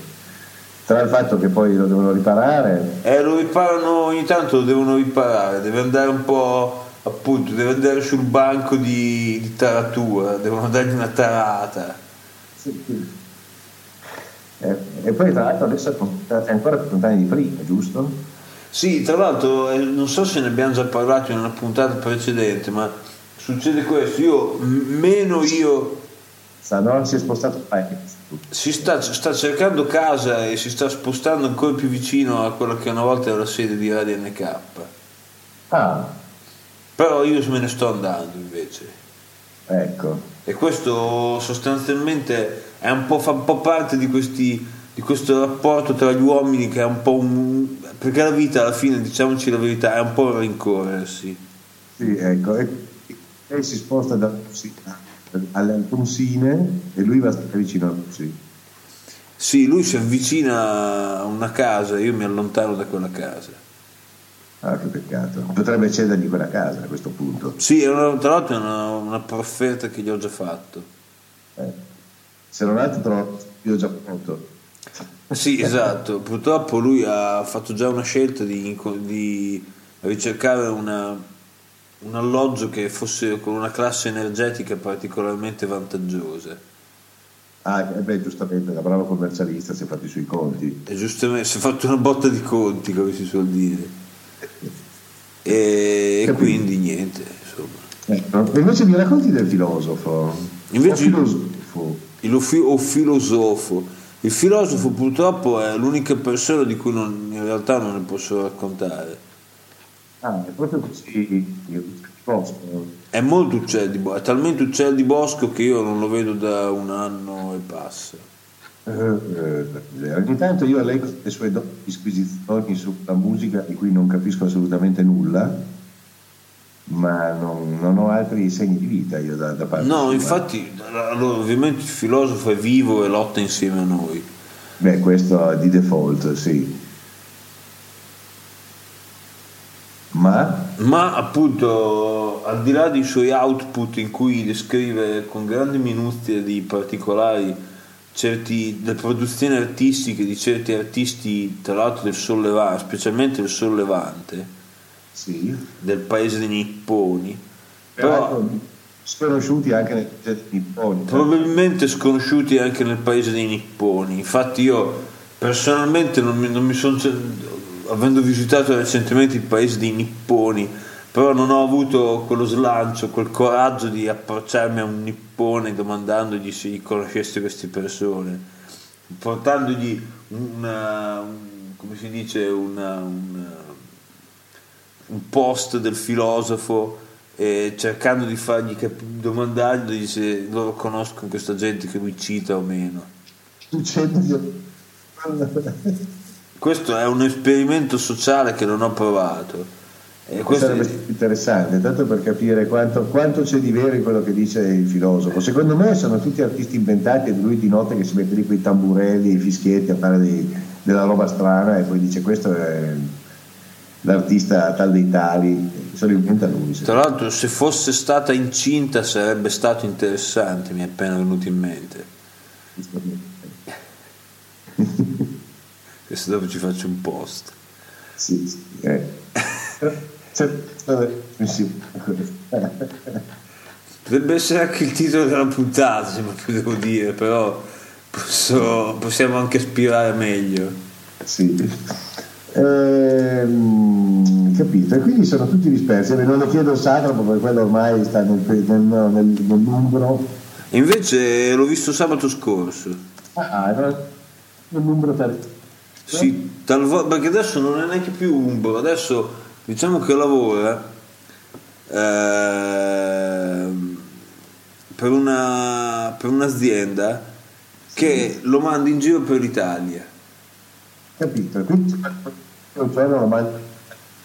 tra il fatto che poi lo devono riparare, Eh, lo riparano ogni tanto, lo devono riparare, deve andare un po', appunto, deve andare sul banco di, di taratura, devono dargli una tarata. Eh, e poi tra l'altro adesso è ancora più lontano di prima, giusto? Sì, tra l'altro, eh, non so se ne abbiamo già parlato in una puntata precedente, ma succede questo, io, meno io, Sa, no? Si è spostato parecchio. si sta, sta cercando casa e si sta spostando ancora più vicino a quella che una volta era la sede di Radio NK. Ah, Però io me ne sto andando invece. ecco. E questo sostanzialmente un po', fa un po' parte di, questi, di questo rapporto tra gli uomini che è un po' un... perché la vita alla fine, diciamoci la verità, è un po' un rincorrersi. Sì, ecco. E, lei si sposta da Pusina alle Alfonsine e lui va vicino a Pusina. Sì, lui si avvicina a una casa, io mi allontano da quella casa. Ah, che peccato. Potrebbe cedergli quella casa a questo punto. Sì, una- tra l'altro è una, una profferta che gli ho già fatto. Eh. Se non altro trovo io ho già pronto. Sì, esatto. Purtroppo lui ha fatto già una scelta di, di ricercare una- un alloggio che fosse con una classe energetica particolarmente vantaggiosa. Ah, eh beh, giustamente, da bravo commercialista si è fatto i suoi conti. E giustamente si è fatto una botta di conti, come si suol dire. E, e quindi niente, insomma. Ecco. E invece mi racconti del filosofo? Invece- Il filosofo. Il fi- o filosofo. Il filosofo purtroppo è l'unica persona di cui non- in realtà non ne posso raccontare. Ah, è proprio così. Posto. È molto uccel di bosco, è talmente uccel di bosco che io non lo vedo da un anno e passa. Eh, eh, ogni tanto io leggo le sue disquisizioni sulla musica di cui non capisco assolutamente nulla, ma non, non ho altri segni di vita io da, da parte No, infatti, allora, ovviamente il filosofo è vivo e lotta insieme a noi. Beh, questo è di default, sì. Ma Ma appunto, al di là dei suoi output in cui descrive con grande minuzia di particolari certi, le produzioni artistiche di certi artisti, tra l'altro del sollevante, specialmente del sollevante, sì, del paese dei nipponi, però però sconosciuti anche nei progetti nipponi. probabilmente sconosciuti anche nel paese dei nipponi. Infatti io personalmente non mi, mi sono avendo visitato recentemente il paese dei nipponi, però non ho avuto quello slancio, quel coraggio di approcciarmi a un nippone domandandogli se conoscesse queste persone, portandogli una, un- come si dice, una, una- un post del filosofo cercando di fargli cap- domandandogli se loro conoscono questa gente che lui cita o meno. Questo è un esperimento sociale che non ho provato. E Questo sarebbe interessante, tanto per capire quanto, quanto c'è di vero in quello che dice il filosofo. Secondo me sono tutti artisti inventati e lui di notte che si mette lì con i tamburelli, i fischietti a fare dei- della roba strana e poi dice questo è l'artista tal dei tali, se lo inventa lui. Tra l'altro, se fosse stata incinta sarebbe stato interessante, mi è appena venuto in mente. [laughs] Questo dopo ci faccio un post. Sì, sì, eh. Cioè, sì. Potrebbe essere anche il titolo della puntata, se proprio devo dire, però posso- possiamo anche aspirare meglio. Sì. Ehm, capito, e quindi sono tutti dispersi. Non lo chiedo al satrapo perché quello ormai sta nel, nel, nel, numero. Invece l'ho visto sabato scorso. Ah, era nel numero tal- Sì, talvolta, perché adesso non è neanche più umbro, adesso diciamo che lavora ehm, per, una, per un'azienda che lo manda in giro per l'Italia. Capito, quindi un giorno lo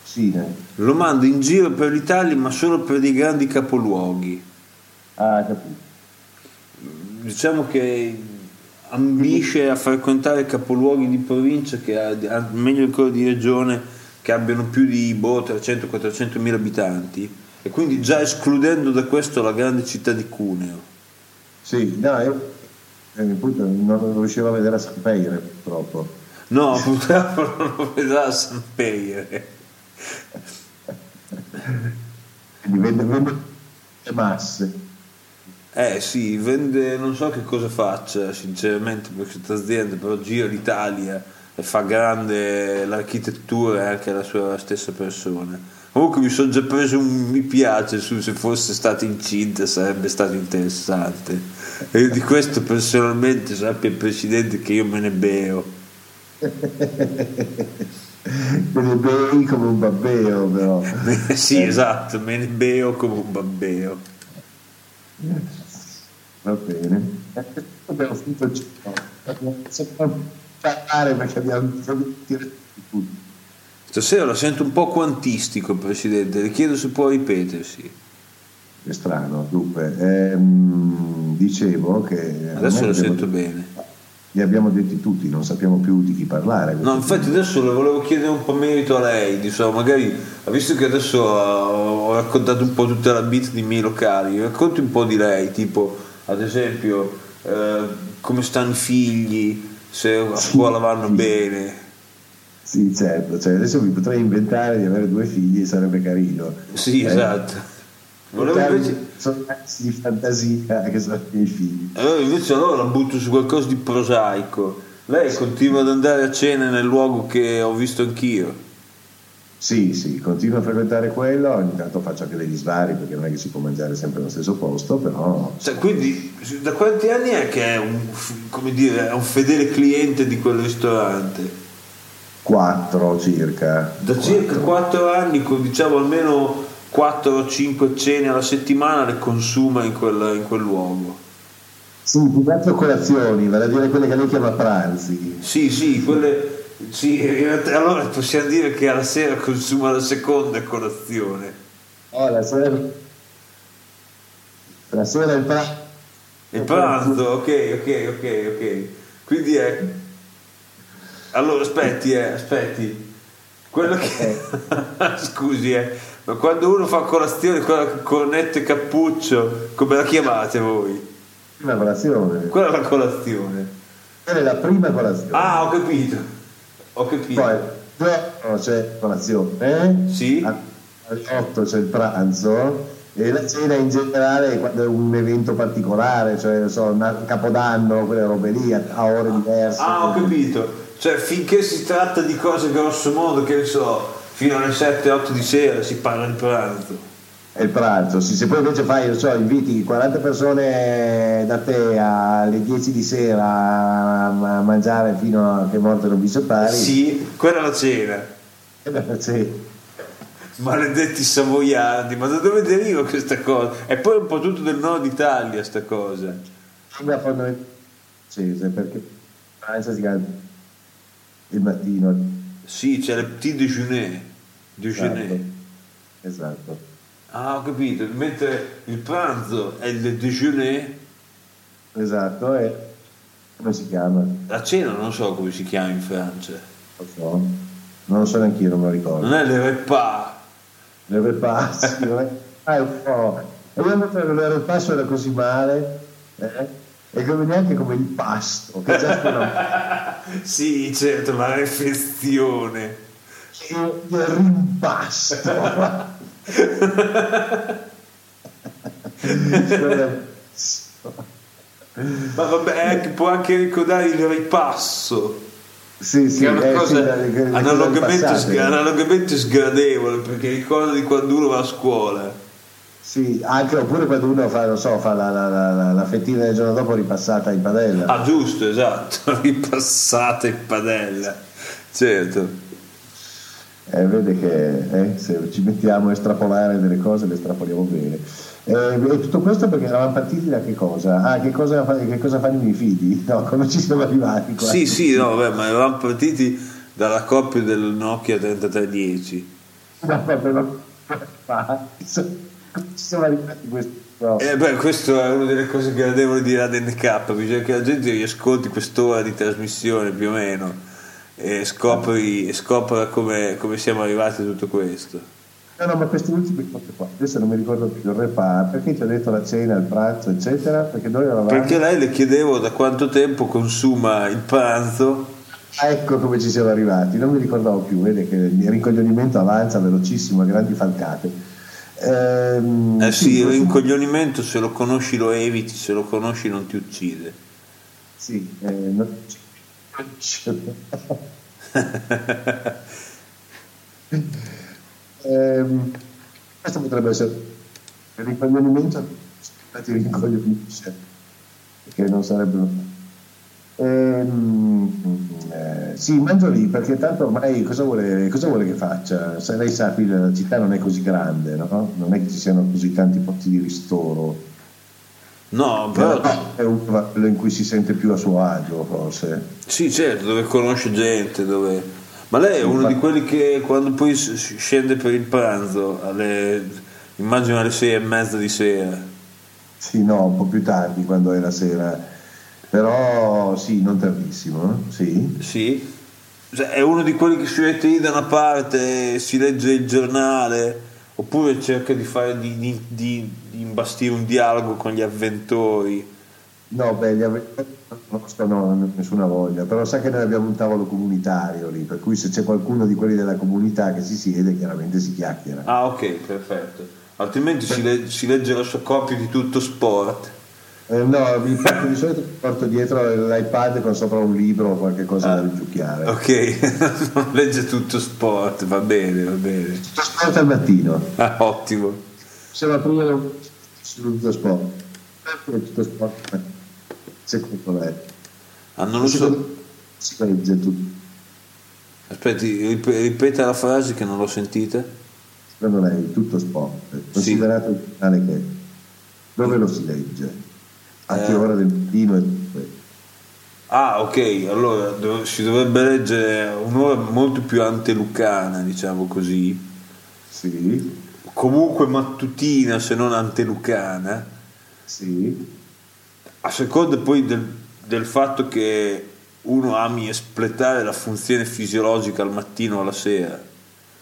sì, eh. Lo manda in giro per l'Italia ma solo per i grandi capoluoghi. Ah, capito. Diciamo che ambisce a frequentare capoluoghi di provincia che ha, meglio ancora di regione che abbiano più di boh, 300-400 mila abitanti e quindi già escludendo da questo la grande città di Cuneo. Sì, no, io eh, appunto, non riuscivo a vedere a San Peire purtroppo. No, [laughs] purtroppo non lo vedrà a San. Quindi vende, le masse. Eh sì, vende, non so che cosa faccia sinceramente per questa azienda, però gira l'Italia e fa grande l'architettura e anche la sua stessa persona. Comunque mi sono già preso un mi piace su se fosse stata incinta sarebbe stato interessante. E di questo personalmente sappia il Presidente che io me ne beo. [laughs] Quindi bei come un babbeo però. [laughs] sì, esatto, me ne beo come un babbeo. Va bene. Abbiamo finito il gioco. Sappiamo parlare perché abbiamo tirato tutti. Stasera la sento un po' quantistico, Presidente, le chiedo se può ripetersi. È strano, dunque, ehm, dicevo che... Adesso lo sento bene. Li abbiamo detti tutti, non sappiamo più di chi parlare. No, infatti adesso le volevo chiedere un po' merito a lei, diciamo, magari, visto che adesso ho raccontato un po' tutta la vita dei miei locali, racconti un po' di lei, tipo, ad esempio, eh, come stanno i figli, se a scuola vanno sì. bene. Sì, certo, cioè, adesso mi potrei inventare di avere due figli, sarebbe carino. Sì, Eh, esatto. Volevo invece... Di fantasia [laughs] che sono i miei figli. Allora invece allora la butto su qualcosa di prosaico. Lei continua ad andare a cena nel luogo che ho visto anch'io. Sì, sì, continuo a frequentare quello, ogni tanto faccio anche degli svari perché non è che si può mangiare sempre nello stesso posto, però Cioè, quindi da quanti anni è che è un, come dire, è un fedele cliente di quel ristorante? quattro circa. Da circa Quattro. 4 anni, con diciamo almeno 4 o 5 cene alla settimana le consuma in quel, in quel luogo. Sì, più che altro colazioni, vale a dire quelle che lei chiama pranzi. Sì, sì, quelle. Sì, allora possiamo dire che alla sera consuma la seconda colazione. Oh, la sera... La sera il pranzo. Il pranzo, ok, ok, ok, ok. Quindi è. Allora aspetti, eh, aspetti. Quello che. [laughs] Scusi, eh. Ma quando uno fa colazione, con cornetto e cappuccio, come la chiamate voi? Prima colazione. Quella è la colazione. Quella è la prima colazione. Ah, ho capito. Ho capito. Poi giorno c'è colazione, eh? Sì. Alle 8 c'è il pranzo e la cena in generale è quando è un evento particolare, cioè non so, capodanno, quelle robe lì, a ore diverse. Ah, ho capito. Cioè, finché si tratta di cose grosso modo, che ne so, fino alle 7-8 di sera si parla di pranzo. È il pranzo, sì, se poi invece fai, non so, inviti 40 persone da te alle 10 di sera a mangiare fino a che morte non vi separi, Sì, quella è la cena. eh beh, sì. Maledetti savoiardi, ma da dove deriva questa cosa? E poi un po' tutto del nord Italia sta cosa. Una fondamentalmente perché in Francia si chiama il mattino. Sì, c'è le petit déjeuner. Déjeuner. Certo. Esatto. Ah, ho capito, mentre il pranzo è il déjeuner, Esatto, e come si chiama? Non la cena non so come si chiama in Francia. lo so. Non lo so neanche io, non me lo ricordo. Non è le repas. Le repassi, [laughs] ah, è un po'. E io mentre le repasso era così male, eh? e come neanche come il pasto, che già [laughs] una, Sì, certo, la refezione. Il il rimpasto. Ma vabbè, può anche ricordare il ripasso. sì, sì, Che è una eh, cosa sì, analogamente, passate. sg- analogamente sgradevole perché ricorda di quando uno va a scuola. Sì, anche oppure quando uno fa, non so, fa la, la, la, la- la fettina del giorno dopo ripassata in padella. Ah, giusto, esatto, [laughs] ripassata in padella. Certo. Eh, vede che eh, se ci mettiamo a estrapolare delle cose le estrapoliamo bene. Eh, e tutto questo perché eravamo partiti da che cosa? Ah, che cosa, fa- che cosa fanno i miei figli? [laughs] No, come ci siamo arrivati qua? Sì, sì, no, vabbè, ma eravamo partiti dalla coppia del Nokia 3310. No, [laughs] vabbè, ma ci siamo arrivati questo? No. Eh beh, questo è una delle cose gradevoli di Radio NK, bisogna che la gente riascolti quest'ora di trasmissione più o meno e scopri, scopra come, come siamo arrivati a tutto questo. No, no, ma queste ultime cose qua, adesso non mi ricordo più il repa, perché ti ho detto la cena, il pranzo, eccetera, perché noi eravamo... Perché lei le chiedevo da quanto tempo consuma il pranzo. Ah, ecco come ci siamo arrivati, non mi ricordavo più, vede che il rincoglionimento avanza velocissimo a grandi falcate. Ehm, Eh sì, il rincoglionimento se lo conosci lo eviti, se lo conosci non ti uccide. Sì, eh, non- Ehm, questo potrebbe essere il rincoglionimento ti rincoglionisce perché non sarebbero Ehm, eh, sì, mangio lì perché tanto ormai cosa vuole, cosa vuole che faccia? Se lei sa qui la città non è così grande, no? non è che ci siano così tanti posti di ristoro, No, però però è un- quello in cui si sente più a suo agio forse. sì, certo, dove conosce gente, dove... Ma lei è uno di quelli che quando poi scende per il pranzo, alle, immagino alle sei e mezza di sera, Sì, no, un po' più tardi quando è la sera, però sì, non tardissimo, eh? sì. Sì, Cioè, è uno di quelli che si mette lì da una parte, si legge il giornale, oppure cerca di, fare, di, di- di- imbastire un dialogo con gli avventori. No, beh, gli avventori non no, non ho nessuna voglia, però sa che noi abbiamo un tavolo comunitario lì, per cui se c'è qualcuno di quelli della comunità che si siede, chiaramente si chiacchiera. Ah, ok, perfetto. Altrimenti si, le- si legge la sua copia di tutto sport. Eh, no, vi porto- di solito porto dietro l'iPad con sopra un libro o qualche cosa da rigiucchiare. Ok, [laughs] legge tutto sport, va bene, va bene. Tutto sport al mattino. Ah, ottimo. Possiamo aprire su tutto sport. Perché tutto sport? Secondo lei? Ah, non lo so. Si legge tutto. Aspetti, rip- ripeta la frase che non l'ho sentita. Secondo lei tutto sport, considerato il finale che. Dove lo si legge? A che Eh. ora del mattino e tutto. Ah, ok, allora dov- si dovrebbe leggere un'ora molto più antelucana, diciamo così. Sì, Comunque mattutina, se non antelucana. sì, A seconda poi del, del fatto che uno ami espletare la funzione fisiologica al mattino o alla sera.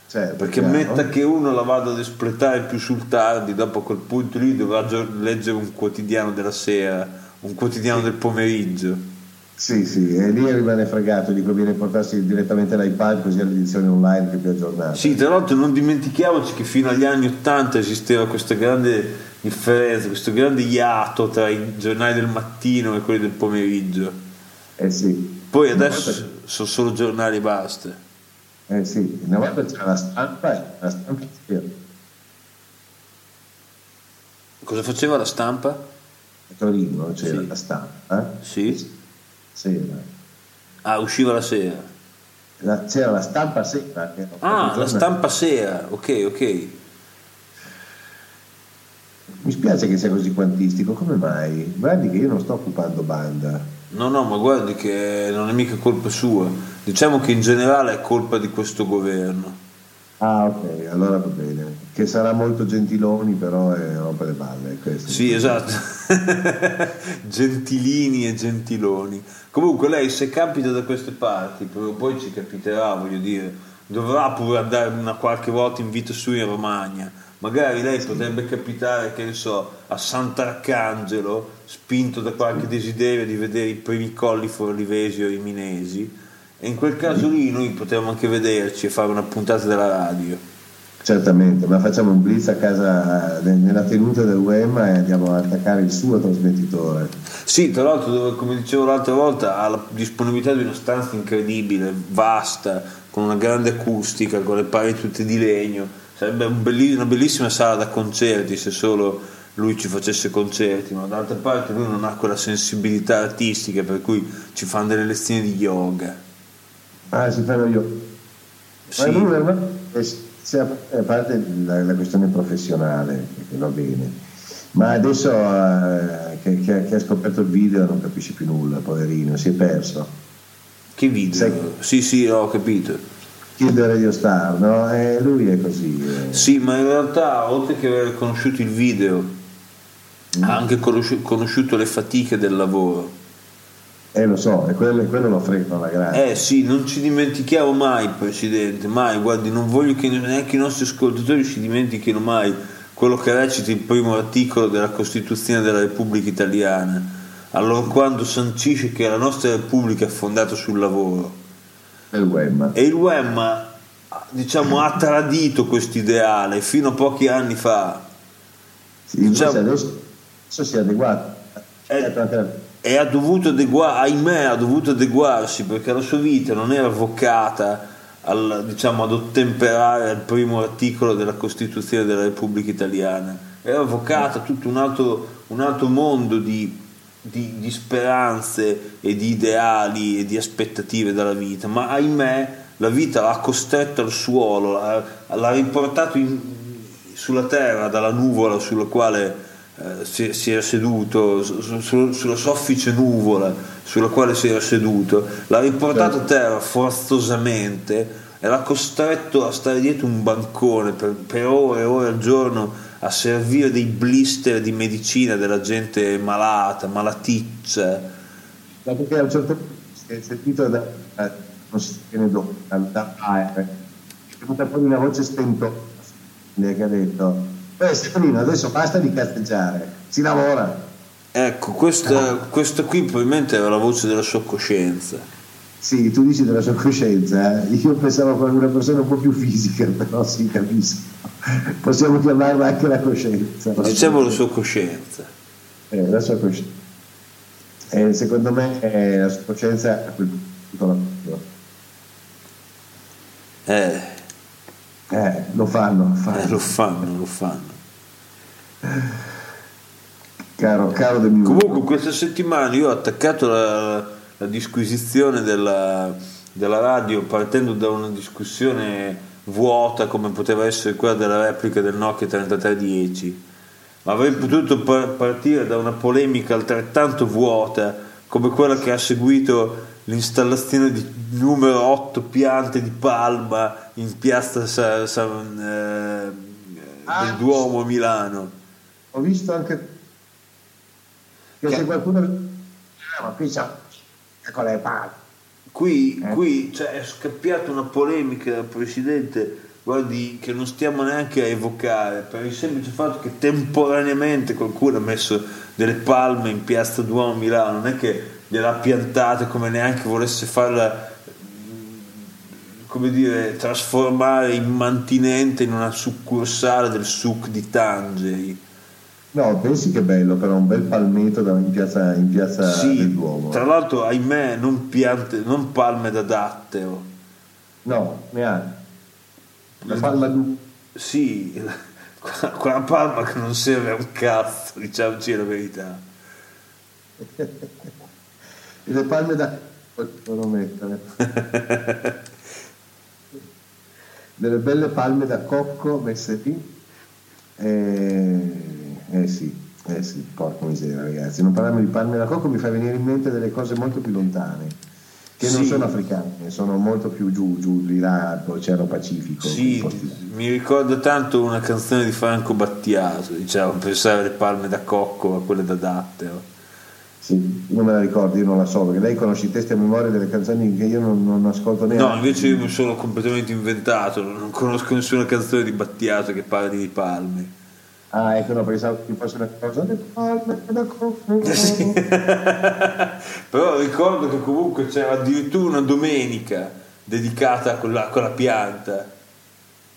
Certo. Perché chiaro. metta che uno la vada ad espletare più sul tardi, dopo a quel punto lì dovrà leggere un quotidiano della sera, un quotidiano del pomeriggio. Sì, sì, e lì rimane fregato, gli conviene portarsi direttamente l'iPad così ha l'edizione online che più aggiornata. Sì, tra l'altro non dimentichiamoci che fino agli anni Ottanta esisteva questa grande differenza, questo grande iato tra i giornali del mattino e quelli del pomeriggio. Eh sì, Poi adesso sono solo giornali e basta. Eh sì, una volta c'era la stampa e la stampa c'era. Cosa faceva la stampa? A Torino c'era Sì. la stampa, Sì. sera. Ah, usciva la sera. La- c'era la stampa sera. Ah, la stampa sera, ok, ok. Mi spiace che sia così quantistico, come mai? Guardi che io non sto occupando banda. No, no, ma guardi che non è mica colpa sua. Diciamo che in generale è colpa di questo governo. Ah, ok, allora va bene. Che sarà molto gentiloni, però è rompe le balle. Questo. Sì, esatto. [laughs] Gentilini e gentiloni. Comunque lei se capita da queste parti, però poi ci capiterà, voglio dire, dovrà pure andare una qualche volta in vita su in Romagna. Magari lei sì. potrebbe capitare, che ne so, a Sant'Arcangelo, spinto da qualche desiderio di vedere i primi colli forlivesi o riminesi e in quel caso lì noi potremmo anche vederci e fare una puntata della radio. Certamente, ma facciamo un blitz a casa nella tenuta del UEMA e andiamo ad attaccare il suo trasmettitore. Sì, tra l'altro, come dicevo l'altra volta, ha la disponibilità di una stanza incredibile, vasta, con una grande acustica, con le pareti tutte di legno. Sarebbe un belli- una bellissima sala da concerti se solo lui ci facesse concerti, ma d'altra parte lui non ha quella sensibilità artistica per cui ci fanno delle lezioni di yoga. Ah, si fanno io. Sì. Ma se a parte la, la, questione professionale, che va bene, ma adesso uh, che, che, che, ha scoperto il video non capisce più nulla, poverino, si è perso. Che video? Sai, sì, sì, ho capito. Kid Radio Star, no? E lui è così. Eh. Sì, ma in realtà, oltre che aver conosciuto il video, mm. ha anche conosciuto le fatiche del lavoro eh lo so, e quello, quello lo fregano la grande. Eh sì, non ci dimentichiamo mai, Presidente, mai, guardi, non voglio che neanche i nostri ascoltatori ci dimentichino mai quello che recita il primo articolo della Costituzione della Repubblica Italiana, allora quando sancisce che la nostra Repubblica è fondata sul lavoro. E il WEM. E il WEM, diciamo, ha tradito questo ideale fino a pochi anni fa. Sì, diciamo, adesso, adesso si è adeguato. Eh, e ha dovuto adeguarsi, ahimè, ha dovuto adeguarsi perché la sua vita non era avvocata al, diciamo, ad ottemperare al primo articolo della Costituzione della Repubblica Italiana, era avvocata a tutto un altro, un altro mondo di, di, di, speranze e di ideali e di aspettative dalla vita, ma ahimè la vita l'ha costretto al suolo, l'ha, l'ha riportato in, sulla terra dalla nuvola sulla quale si, si, era seduto su, su, sulla soffice nuvola sulla quale si era seduto, l'ha riportato a terra forzosamente e l'ha costretto a stare dietro un bancone per, per ore e ore al giorno a servire dei blister di medicina della gente malata, malaticcia. Ma perché a un certo punto si è sentito da, non si tiene dopo, da, AR, è venuta fuori una voce stentosa che ha detto Beh, Stefanino, adesso basta di cazzeggiare, si lavora. Ecco, questa, questa qui probabilmente era la voce della sua coscienza. Sì, tu dici della sua coscienza, eh? io pensavo a una persona un po' più fisica, però sì, capisco. Possiamo chiamarla anche la coscienza. Diciamo la sua coscienza. Eh, la sua coscienza. Eh, secondo me eh, la sua coscienza a quel punto la Eh. Eh, lo fanno, fanno. Eh, lo fanno, lo fanno. Caro, caro del mio Comunque questa settimana io ho attaccato la, la disquisizione della, della, radio partendo da una discussione vuota come poteva essere quella della replica del Nokia 3310 ma avrei potuto partire da una polemica altrettanto vuota come quella che ha seguito l'installazione di numero 8 piante di palma in piazza Sa, Sa, eh, ah, del Duomo a Milano. Ho visto anche che, se qualcuno ah, ma qui c'è con le palme. Qui, eh. qui cioè, è scappiata una polemica, Presidente, guardi, che non stiamo neanche a evocare, per il semplice fatto che temporaneamente qualcuno ha messo delle palme in piazza Duomo a Milano, non è che gliel'ha piantata come neanche volesse farla come dire trasformare in mantinente in una succursale del suc di Tangeri. No pensi che bello però un bel palmeto in piazza, in piazza sì, del Duomo. tra l'altro ahimè non, piante, non palme da dattero no neanche. La palma di sì quella palma che non serve a un cazzo diciamoci la verità [laughs] le palme da devono mettere [laughs] delle belle palme da cocco messe lì eh, eh sì eh sì porca miseria ragazzi non parliamo di palme da cocco mi fa venire in mente delle cose molto più lontane che non Sì. sono africane, sono molto più giù, giù di là, l'Oceano Pacifico. Sì, mi ricorda tanto una canzone di Franco Battiato, diciamo, pensare alle palme da cocco a quelle da dattero. Non me la ricordo, io non la so, perché lei conosce i testi a memoria delle canzoni che io non, non ascolto neanche. No, invece io mi sono completamente inventato, non conosco nessuna canzone di Battiato che parli di palme. Ah, ecco, no, pensavo che fosse una cosa del palme da cocco. [laughs] [laughs] Però ricordo che comunque c'era addirittura una domenica dedicata a quella, a quella pianta.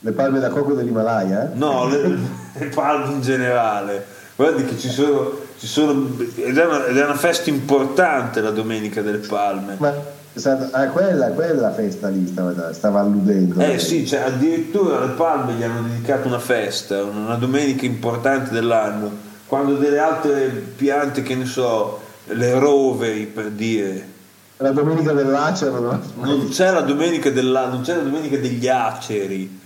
Le palme da cocco dell'Himalaya? No, le, le palme in generale. Guardi che ci sono, sono ed, è una, ed è una festa importante la domenica delle palme. Ma stata- ah, quella, quella festa lì stava, stava alludendo. Eh sì, cioè, addirittura le palme gli hanno dedicato una festa, una domenica importante dell'anno, quando delle altre piante, che ne so, le roveri per dire, La domenica dell'acero, no? non c'è la domenica, della, non c'è la domenica degli aceri.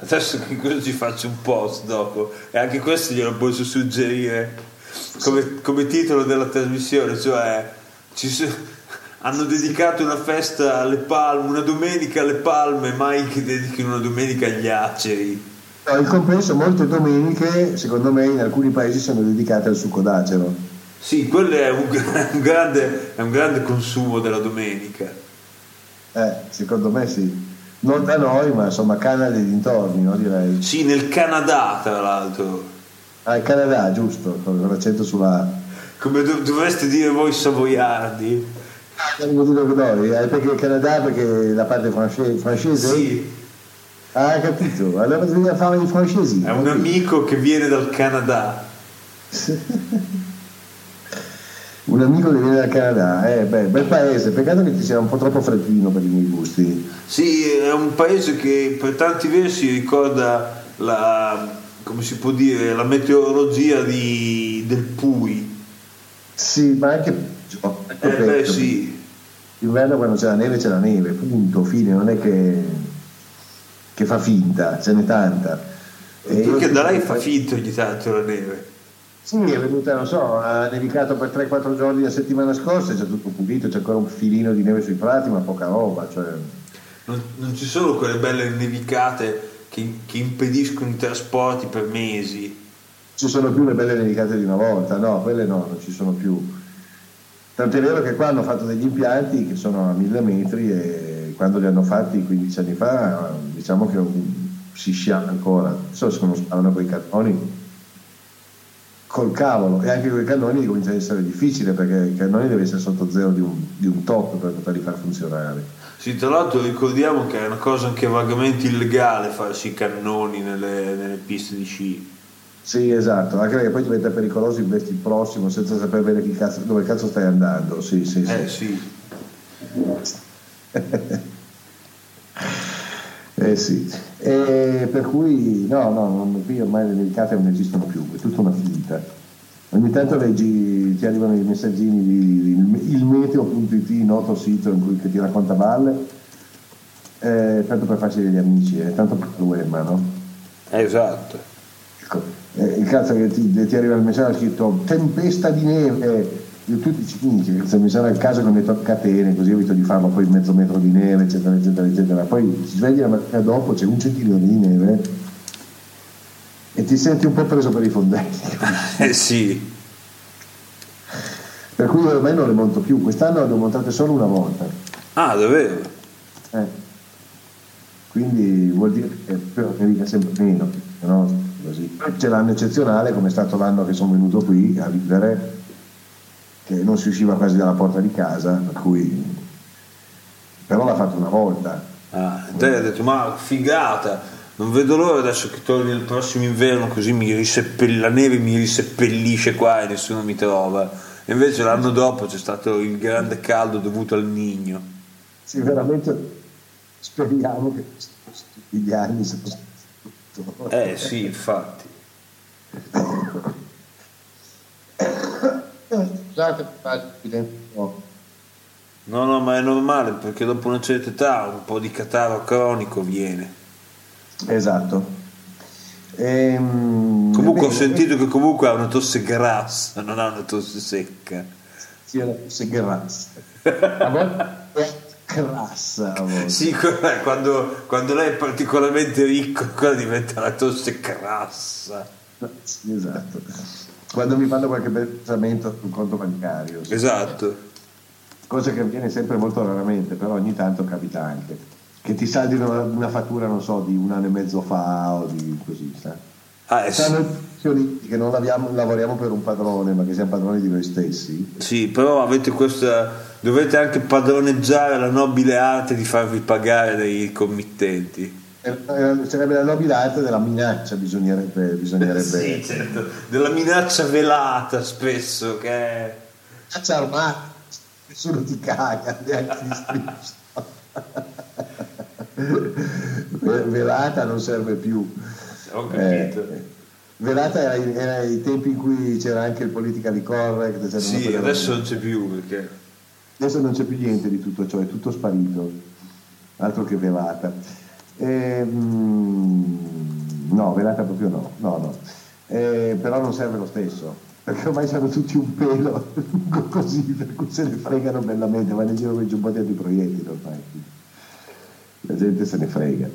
Adesso che cosa ci faccio un post dopo e anche questo glielo posso suggerire come, come titolo della trasmissione, cioè ci so- hanno dedicato una festa alle palme, una domenica alle palme, mai che dedichino una domenica agli aceri. No, in compenso molte domeniche, secondo me, in alcuni paesi sono dedicate al succo d'acero. Sì, quello è un, un grande, è un grande consumo della domenica. Eh, secondo me sì. Non da noi, ma insomma Canada e dintorni, no? Direi. Sì, nel Canada tra l'altro. Ah, il Canada, giusto, con l'accento sulla... Come dov- dovreste dire voi savoiardi. Ah, non dico che noi, eh, perché il Canada, perché la parte francese, francese? Sì, Ah, capito. Allora bisogna fare i francesi. è un amico che viene dal Canada. [laughs] Un amico che viene dal Canada, eh, beh, bel paese, peccato che ci sia un po' troppo freddino per i miei gusti. Sì, è un paese che per tanti versi ricorda la, come si può dire, la meteorologia di- del Pui. Sì, ma anche peggio. Eh beh sì, D'inverno quando c'è la neve c'è la neve, punto, fine, non è che, che fa finta, ce n'è tanta. E perché da lei fa finta ogni tanto la neve. Sì, è venuta, non so, ha nevicato per 3-4 giorni la settimana scorsa, c'è tutto pulito, c'è ancora un filino di neve sui prati, ma poca roba, cioè... Non, non ci sono quelle belle nevicate che, che impediscono i trasporti per mesi. ci sono più le belle nevicate di una volta, no, quelle no, non ci sono più. Tant'è vero che qua hanno fatto degli impianti che sono a mille metri e quando li hanno fatti 15 anni fa, diciamo che si scià ancora. Non so se non sparano quei cannoni col cavolo e anche con i cannoni comincia ad essere difficile perché il cannone deve essere sotto zero di un, di un top per poterli far funzionare. Sì, tra l'altro ricordiamo che è una cosa anche vagamente illegale farsi i cannoni nelle, nelle piste di sci. Sì, esatto, anche perché poi diventa pericoloso investi il prossimo senza sapere bene cazzo- dove cazzo stai andando. Sì, sì, sì. Eh sì, [laughs] Eh sì, E per cui no, no, non- qui ormai le nevicate non esistono più, è tutta una finta. Ogni tanto leggi, ti arrivano i messaggini di, di il meteo.it, noto sito in cui che ti racconta balle, eh, tanto per farsi degli amici, eh, tanto per problema, no? esatto. Ecco, eh, il cazzo che ti, ti arriva il messaggio scritto tempesta di neve, e tu dici, minchia, cazzo, mi sarà il caso che metto a catene, così evito di farlo poi mezzo metro di neve, eccetera, eccetera, eccetera. Poi si sveglia la mattina dopo, c'è un centinaio di neve e ti senti un po' preso per i fondelli. [laughs] Eh sì, per cui ormai non le monto più, quest'anno le ho montate solo una volta. ah davvero? Eh. Quindi vuol dire che però nevica sempre meno, no? Così. C'è l'anno eccezionale, come è stato l'anno che sono venuto qui a vivere, che non si usciva quasi dalla porta di casa, per cui però l'ha fatto una volta. Ah, te hai detto, ma figata, non vedo l'ora adesso che torni il prossimo inverno così mi riseppell- la neve mi riseppellisce qua e nessuno mi trova. E invece l'anno dopo c'è stato il grande caldo dovuto al Nigno. Sì, veramente speriamo che gli anni sia tutto. Eh sì, infatti. Scusate. No, no, ma è normale perché dopo una certa età un po' di catarro cronico viene. Esatto. Ehm, Comunque ho sentito che comunque ha una tosse grassa, non ha una tosse secca. sia fosse [laughs] grassa. A volte è crassa. A volte. Sì, quando, quando lei è particolarmente ricco, quella diventa la tosse crassa. Sì, esatto. Quando mi fanno qualche versamento sul conto bancario. Sì. Esatto. Cosa che avviene sempre molto raramente, però ogni tanto capita anche. Che ti saldino una, una fattura, non so, di un anno e mezzo fa o di così, sai? Ah, eh, sì. che non lavoriamo per un padrone, ma che siamo padroni di noi stessi. Sì, però avete questa. dovete anche padroneggiare la nobile arte di farvi pagare dai committenti. Eh, eh, sarebbe la nobile arte della minaccia, bisognerebbe. bisognerebbe... sì, certo, della minaccia velata spesso, che è. Minaccia armata, nessuno ti caga, neanche [laughs] velata non serve più ho capito. Eh, Velata era, era, i tempi in cui c'era anche il politically correct. Sì, adesso non c'è più perché... Adesso non c'è più niente di tutto ciò, è tutto sparito, altro che velata. Eh, no, velata proprio no, no, no. Eh, però non serve lo stesso, perché ormai sono tutti un pelo [laughs] così, per cui se ne fregano bellamente, vanno in giro con i giubbotti antiproiettili ormai. La gente se ne frega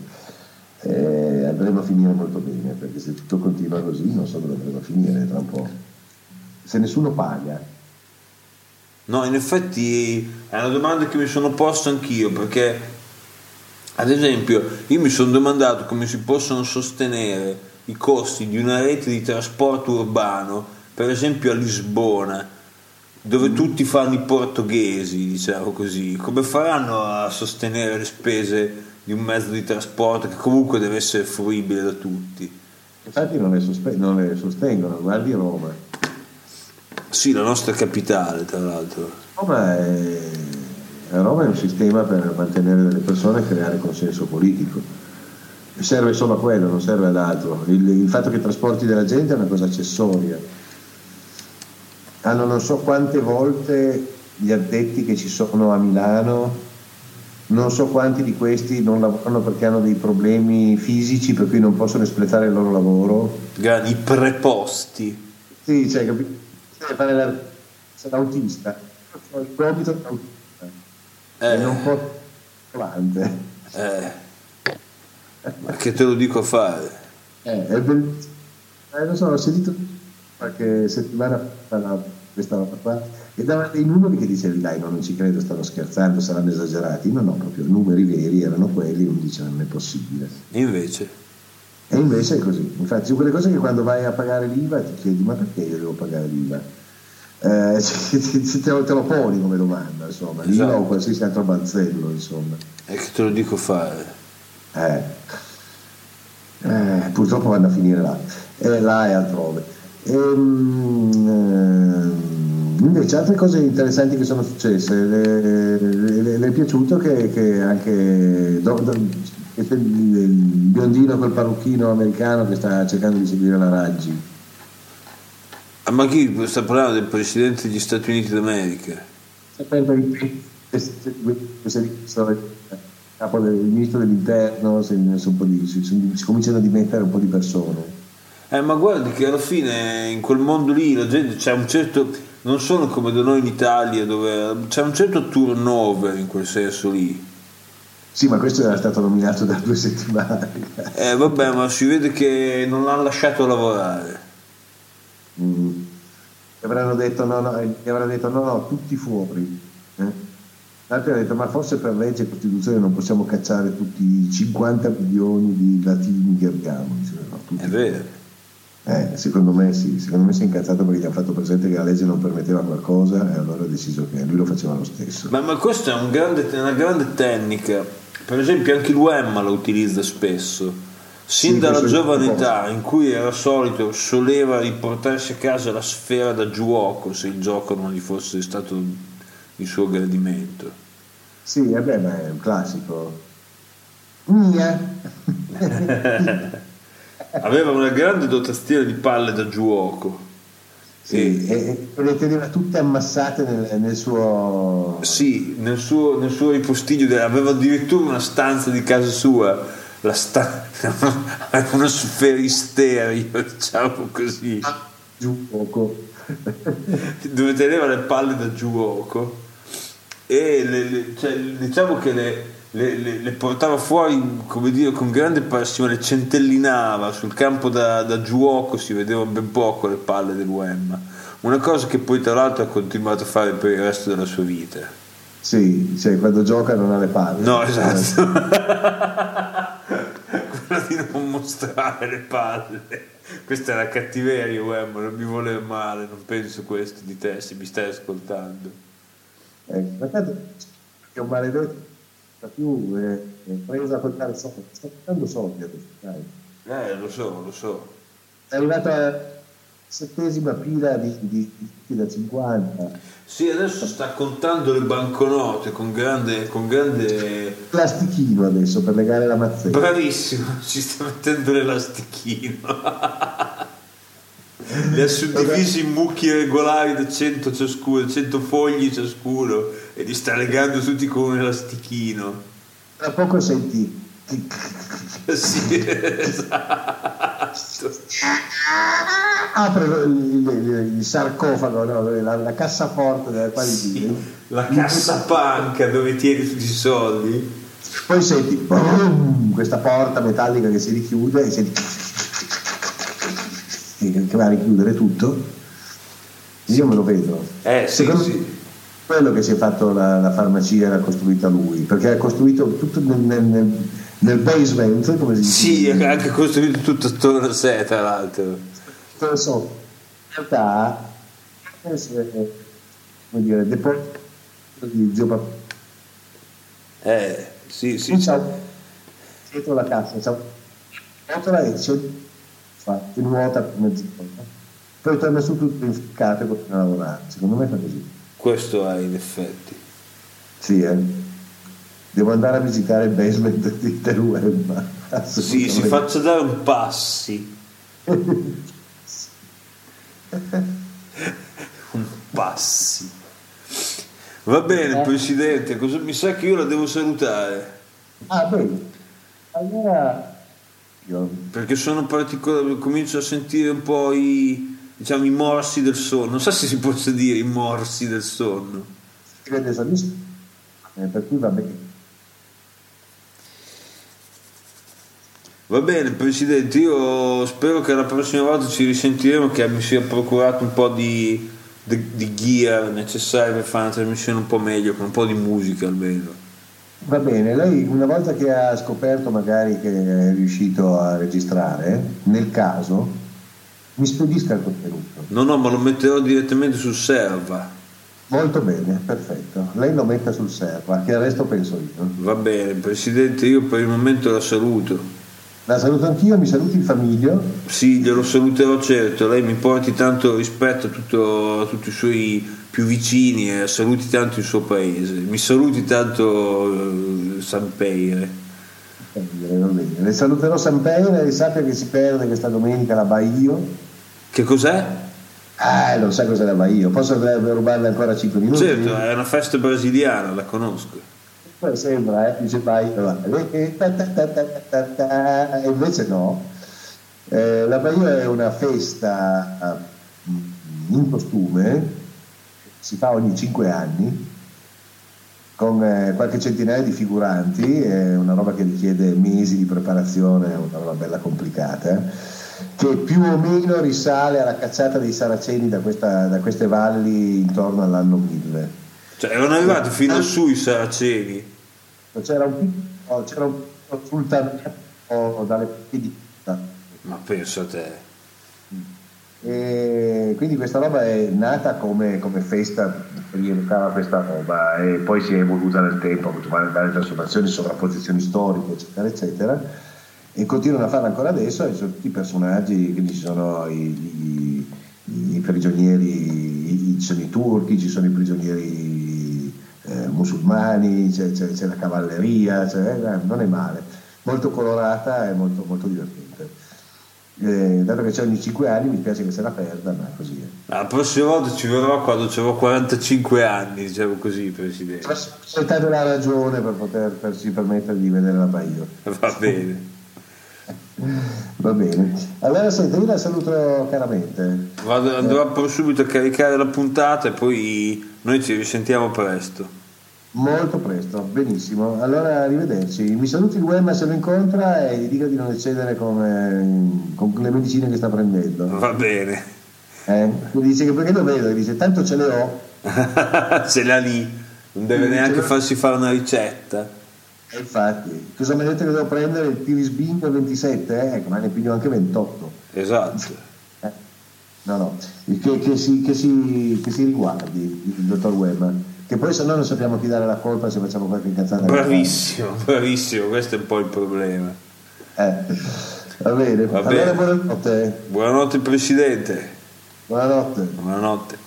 eh, andremo a finire molto bene, perché se tutto continua così non so dove andremo a finire tra un po'. Se nessuno paga. No, in effetti è una domanda che mi sono posto anch'io, perché ad esempio io mi sono domandato come si possono sostenere i costi di una rete di trasporto urbano, per esempio a Lisbona, dove tutti fanno i portoghesi, diciamo così, come faranno a sostenere le spese di un mezzo di trasporto che comunque deve essere fruibile da tutti. Infatti non le, sospe- non le sostengono, guardi Roma. Sì, la nostra capitale tra l'altro. Roma è, Roma è un sistema per mantenere delle persone e creare consenso politico. Serve solo a quello, non serve ad altro. Il, il fatto che trasporti della gente è una cosa accessoria. Hanno non so quante volte gli addetti che ci sono a Milano non so quanti di questi non lavorano perché hanno dei problemi fisici per cui non possono espletare il loro lavoro. I preposti. Sì, cioè, capito? Fare la... l'autista. Il compito. Eh. E non può volante. Eh. Ma che te lo dico a fare? Eh, è bellissimo. Eh, non so, ho sentito qualche settimana fa questa qua e davano dei numeri che dicevi dai no, non ci credo, stanno scherzando, saranno esagerati, no no, proprio i numeri veri erano quelli, uno dice non è possibile. E invece? E invece è così, infatti sono quelle cose che quando vai a pagare l'IVA ti chiedi ma perché io devo pagare l'IVA? Eh, [laughs] te, lo, te, lo, poni come domanda, insomma, esatto. l'IVA o qualsiasi altro balzello, insomma. E che te lo dico fare? Eh. Eh, purtroppo vanno a finire là, eh, là e altrove. Ehm, Invece altre cose interessanti che sono successe, le, le, le è piaciuto che, che anche do, do, il biondino col parrucchino americano che sta cercando di seguire la Raggi. Ah, ma chi sta parlando del Presidente degli Stati Uniti d'America? il capo del ministro dell'interno, si, si, si cominciano a dimettere un po' di persone. Eh, ma guardi che alla fine in quel mondo lì la gente c'è un certo non sono come da noi in Italia dove c'è un certo turnover in quel senso lì. Sì, ma questo era stato nominato da due settimane. Eh vabbè, ma si vede che non l'hanno lasciato lavorare. Mm. Avranno detto no, no, gli avranno detto no, no, tutti fuori. Eh? L'altro ha detto ma forse per legge e Costituzione non possiamo cacciare tutti i 50 milioni di latini che abbiamo. no, È vero. Eh, secondo me sì, secondo me si è incazzato perché gli hanno fatto presente che la legge non permetteva qualcosa e allora ha deciso che lui lo faceva lo stesso. Ma, ma questa è un grande, una grande tecnica, per esempio anche l'UEMA la utilizza spesso, sin sì, dalla giovane età in cui era solito, soleva riportarsi a casa la sfera da giuoco se il gioco non gli fosse stato il suo gradimento. Sì, vabbè, ma è un classico. Mia. [laughs] [laughs] aveva una grande dotazione di palle da giuoco. Sì, e, e le teneva tutte ammassate nel, nel suo... Sì, nel suo, nel suo ripostiglio, aveva addirittura una stanza di casa sua, la sta... [laughs] uno sferisterio, diciamo così. giù poco. dove teneva le palle da giuoco e le, le, cioè, diciamo che le, le, portava fuori come dire con grande passione le centellinava sul campo da, da giuoco si vedeva ben poco le palle dell'UEM una cosa che poi tra l'altro ha continuato a fare per il resto della sua vita. Sì, cioè quando gioca non ha le palle. No esatto. [laughs] Quella di non mostrare le palle. Questa è la cattiveria UEM non mi vuole male non penso questo di te se mi stai ascoltando Ecco, perché è un maledetto più è, è preso a contare soldi, sta contando soldi adesso, dai. Eh, lo so, lo so. È arrivata la settesima pila di, di, di da 50. Sì, adesso sta contando le banconote con grande, con grande... Plastichino adesso per legare la mazzetta. Bravissimo, [laughs] ci sta mettendo l'elastichino. [laughs] [laughs] li ha suddivisi in mucchi regolari da 100 ciascuno, 100 fogli ciascuno e li sta legando tutti con un elastichino. Tra poco senti. [laughs] sì, [laughs] esatto. Apre il, il, il sarcofago, no? la, la, cassaforte della quale sì, La cassapanca dove tieni tutti i soldi. Poi senti boom, questa porta metallica che si richiude e senti che va a richiudere tutto, io me lo vedo. Eh, sì, Secondo sì. quello che si è fatto la, la, farmacia l'ha costruita lui, perché ha costruito tutto nel, nel, nel basement, come si dice? Sì, ha anche costruito tutto attorno a sé, tra l'altro. Non so, in realtà, essere, come dire, deposito di zio papà. Eh, sì, sì. Dietro la cassa, c'è una e c'è ti nuota per mezz'ora, poi torna su tutto inficcato e continua a lavorare. Secondo me fa così. Questo è in effetti. Sì, eh. Devo andare a visitare il basement [laughs] di Teruel. Sì, si faccia dare un passi. [laughs] un passi. Va bene, eh. Presidente, cosa, mi sa che io la devo salutare. Ah, bene. Allora perché sono particolare, comincio a sentire un po' i, diciamo, i morsi del sonno. Non so se si possa dire i morsi del sonno. Eh, per cui va bene. Va bene, Presidente, io spero che la prossima volta ci risentiremo, che mi sia procurato un po' di, di, di gear necessario per fare una trasmissione un po' meglio, con un po' di musica almeno. Va bene, lei una volta che ha scoperto magari che è riuscito a registrare, nel caso, mi spedisca il contenuto. No, no, ma lo metterò direttamente sul server. Molto bene, perfetto. Lei lo metta sul server, che il resto penso io. Va bene, Presidente, io per il momento la saluto. La saluto anch'io, mi saluti il famiglio? Sì, glielo saluterò certo, lei mi porti tanto rispetto a, tutto, a tutti i suoi più vicini e saluti tanto il suo paese. Mi saluti tanto eh, San Peire. Le saluterò San Peire e sappia che si perde questa domenica la Baio. Che cos'è? Ah, non sa cos'è la Baio. Posso rubarle ancora 5 minuti? Certo, è una festa brasiliana, la conosco. Poi sembra, eh, dice Baio. E invece no. Eh, la Baio è una festa in costume si fa ogni 5 anni con eh, qualche centinaia di figuranti, è una roba che richiede mesi di preparazione, è una roba bella complicata, che più o meno risale alla cacciata dei saraceni da, questa, da queste valli intorno all'anno 1000. Cioè erano arrivati fino eh. su i saraceni? C'era un piccolo, c'era un sultanato dalle parti di... Ma penso a te. E quindi questa roba è nata come, come festa rievocava questa roba e poi si è evoluta nel tempo, ha avuto varie trasformazioni, sovrapposizioni storiche, eccetera, eccetera. E continuano a farla ancora adesso e sono tutti i personaggi, quindi ci sono i, i, i prigionieri, ci sono i turchi, ci sono i prigionieri eh, musulmani, c'è, c'è, c'è, la cavalleria, c'è, non è male, molto colorata e molto, molto divertente. Eh, dato che c'è ogni 5 anni mi piace che se la perda ma così è. La prossima volta ci verrò quando avevo 45 anni diciamo così Presidente. Aspettare la ragione per potersi permettere di vedere la Baio. Va bene. Va bene. Allora senti, io la saluto caramente. Vado, andrò poi subito a caricare la puntata e poi noi ci risentiamo presto. Molto presto, benissimo. Allora arrivederci. Mi saluti il Wemma se lo incontra e gli dica di non eccedere con, eh, con le medicine che sta prendendo. Va bene. Eh? Dice che perché lo vedo, dice tanto ce le ho. [laughs] Ce l'ha lì, non deve Sì, neanche farsi fare una ricetta. E infatti, cosa mi ha detto che devo prendere? Il Tirisbin 27? Eh? Ecco, ma ne piglio anche 28. Esatto. Eh, No, no, che, che si, che, si, che si riguardi il dottor Wemma, che poi se no non sappiamo chi dare la colpa se facciamo qualche incazzata. Bravissimo, bravissimo, questo è un po' il problema. Eh, va bene, Va allora bene. buonanotte. Buonanotte Presidente. Buonanotte. Buonanotte.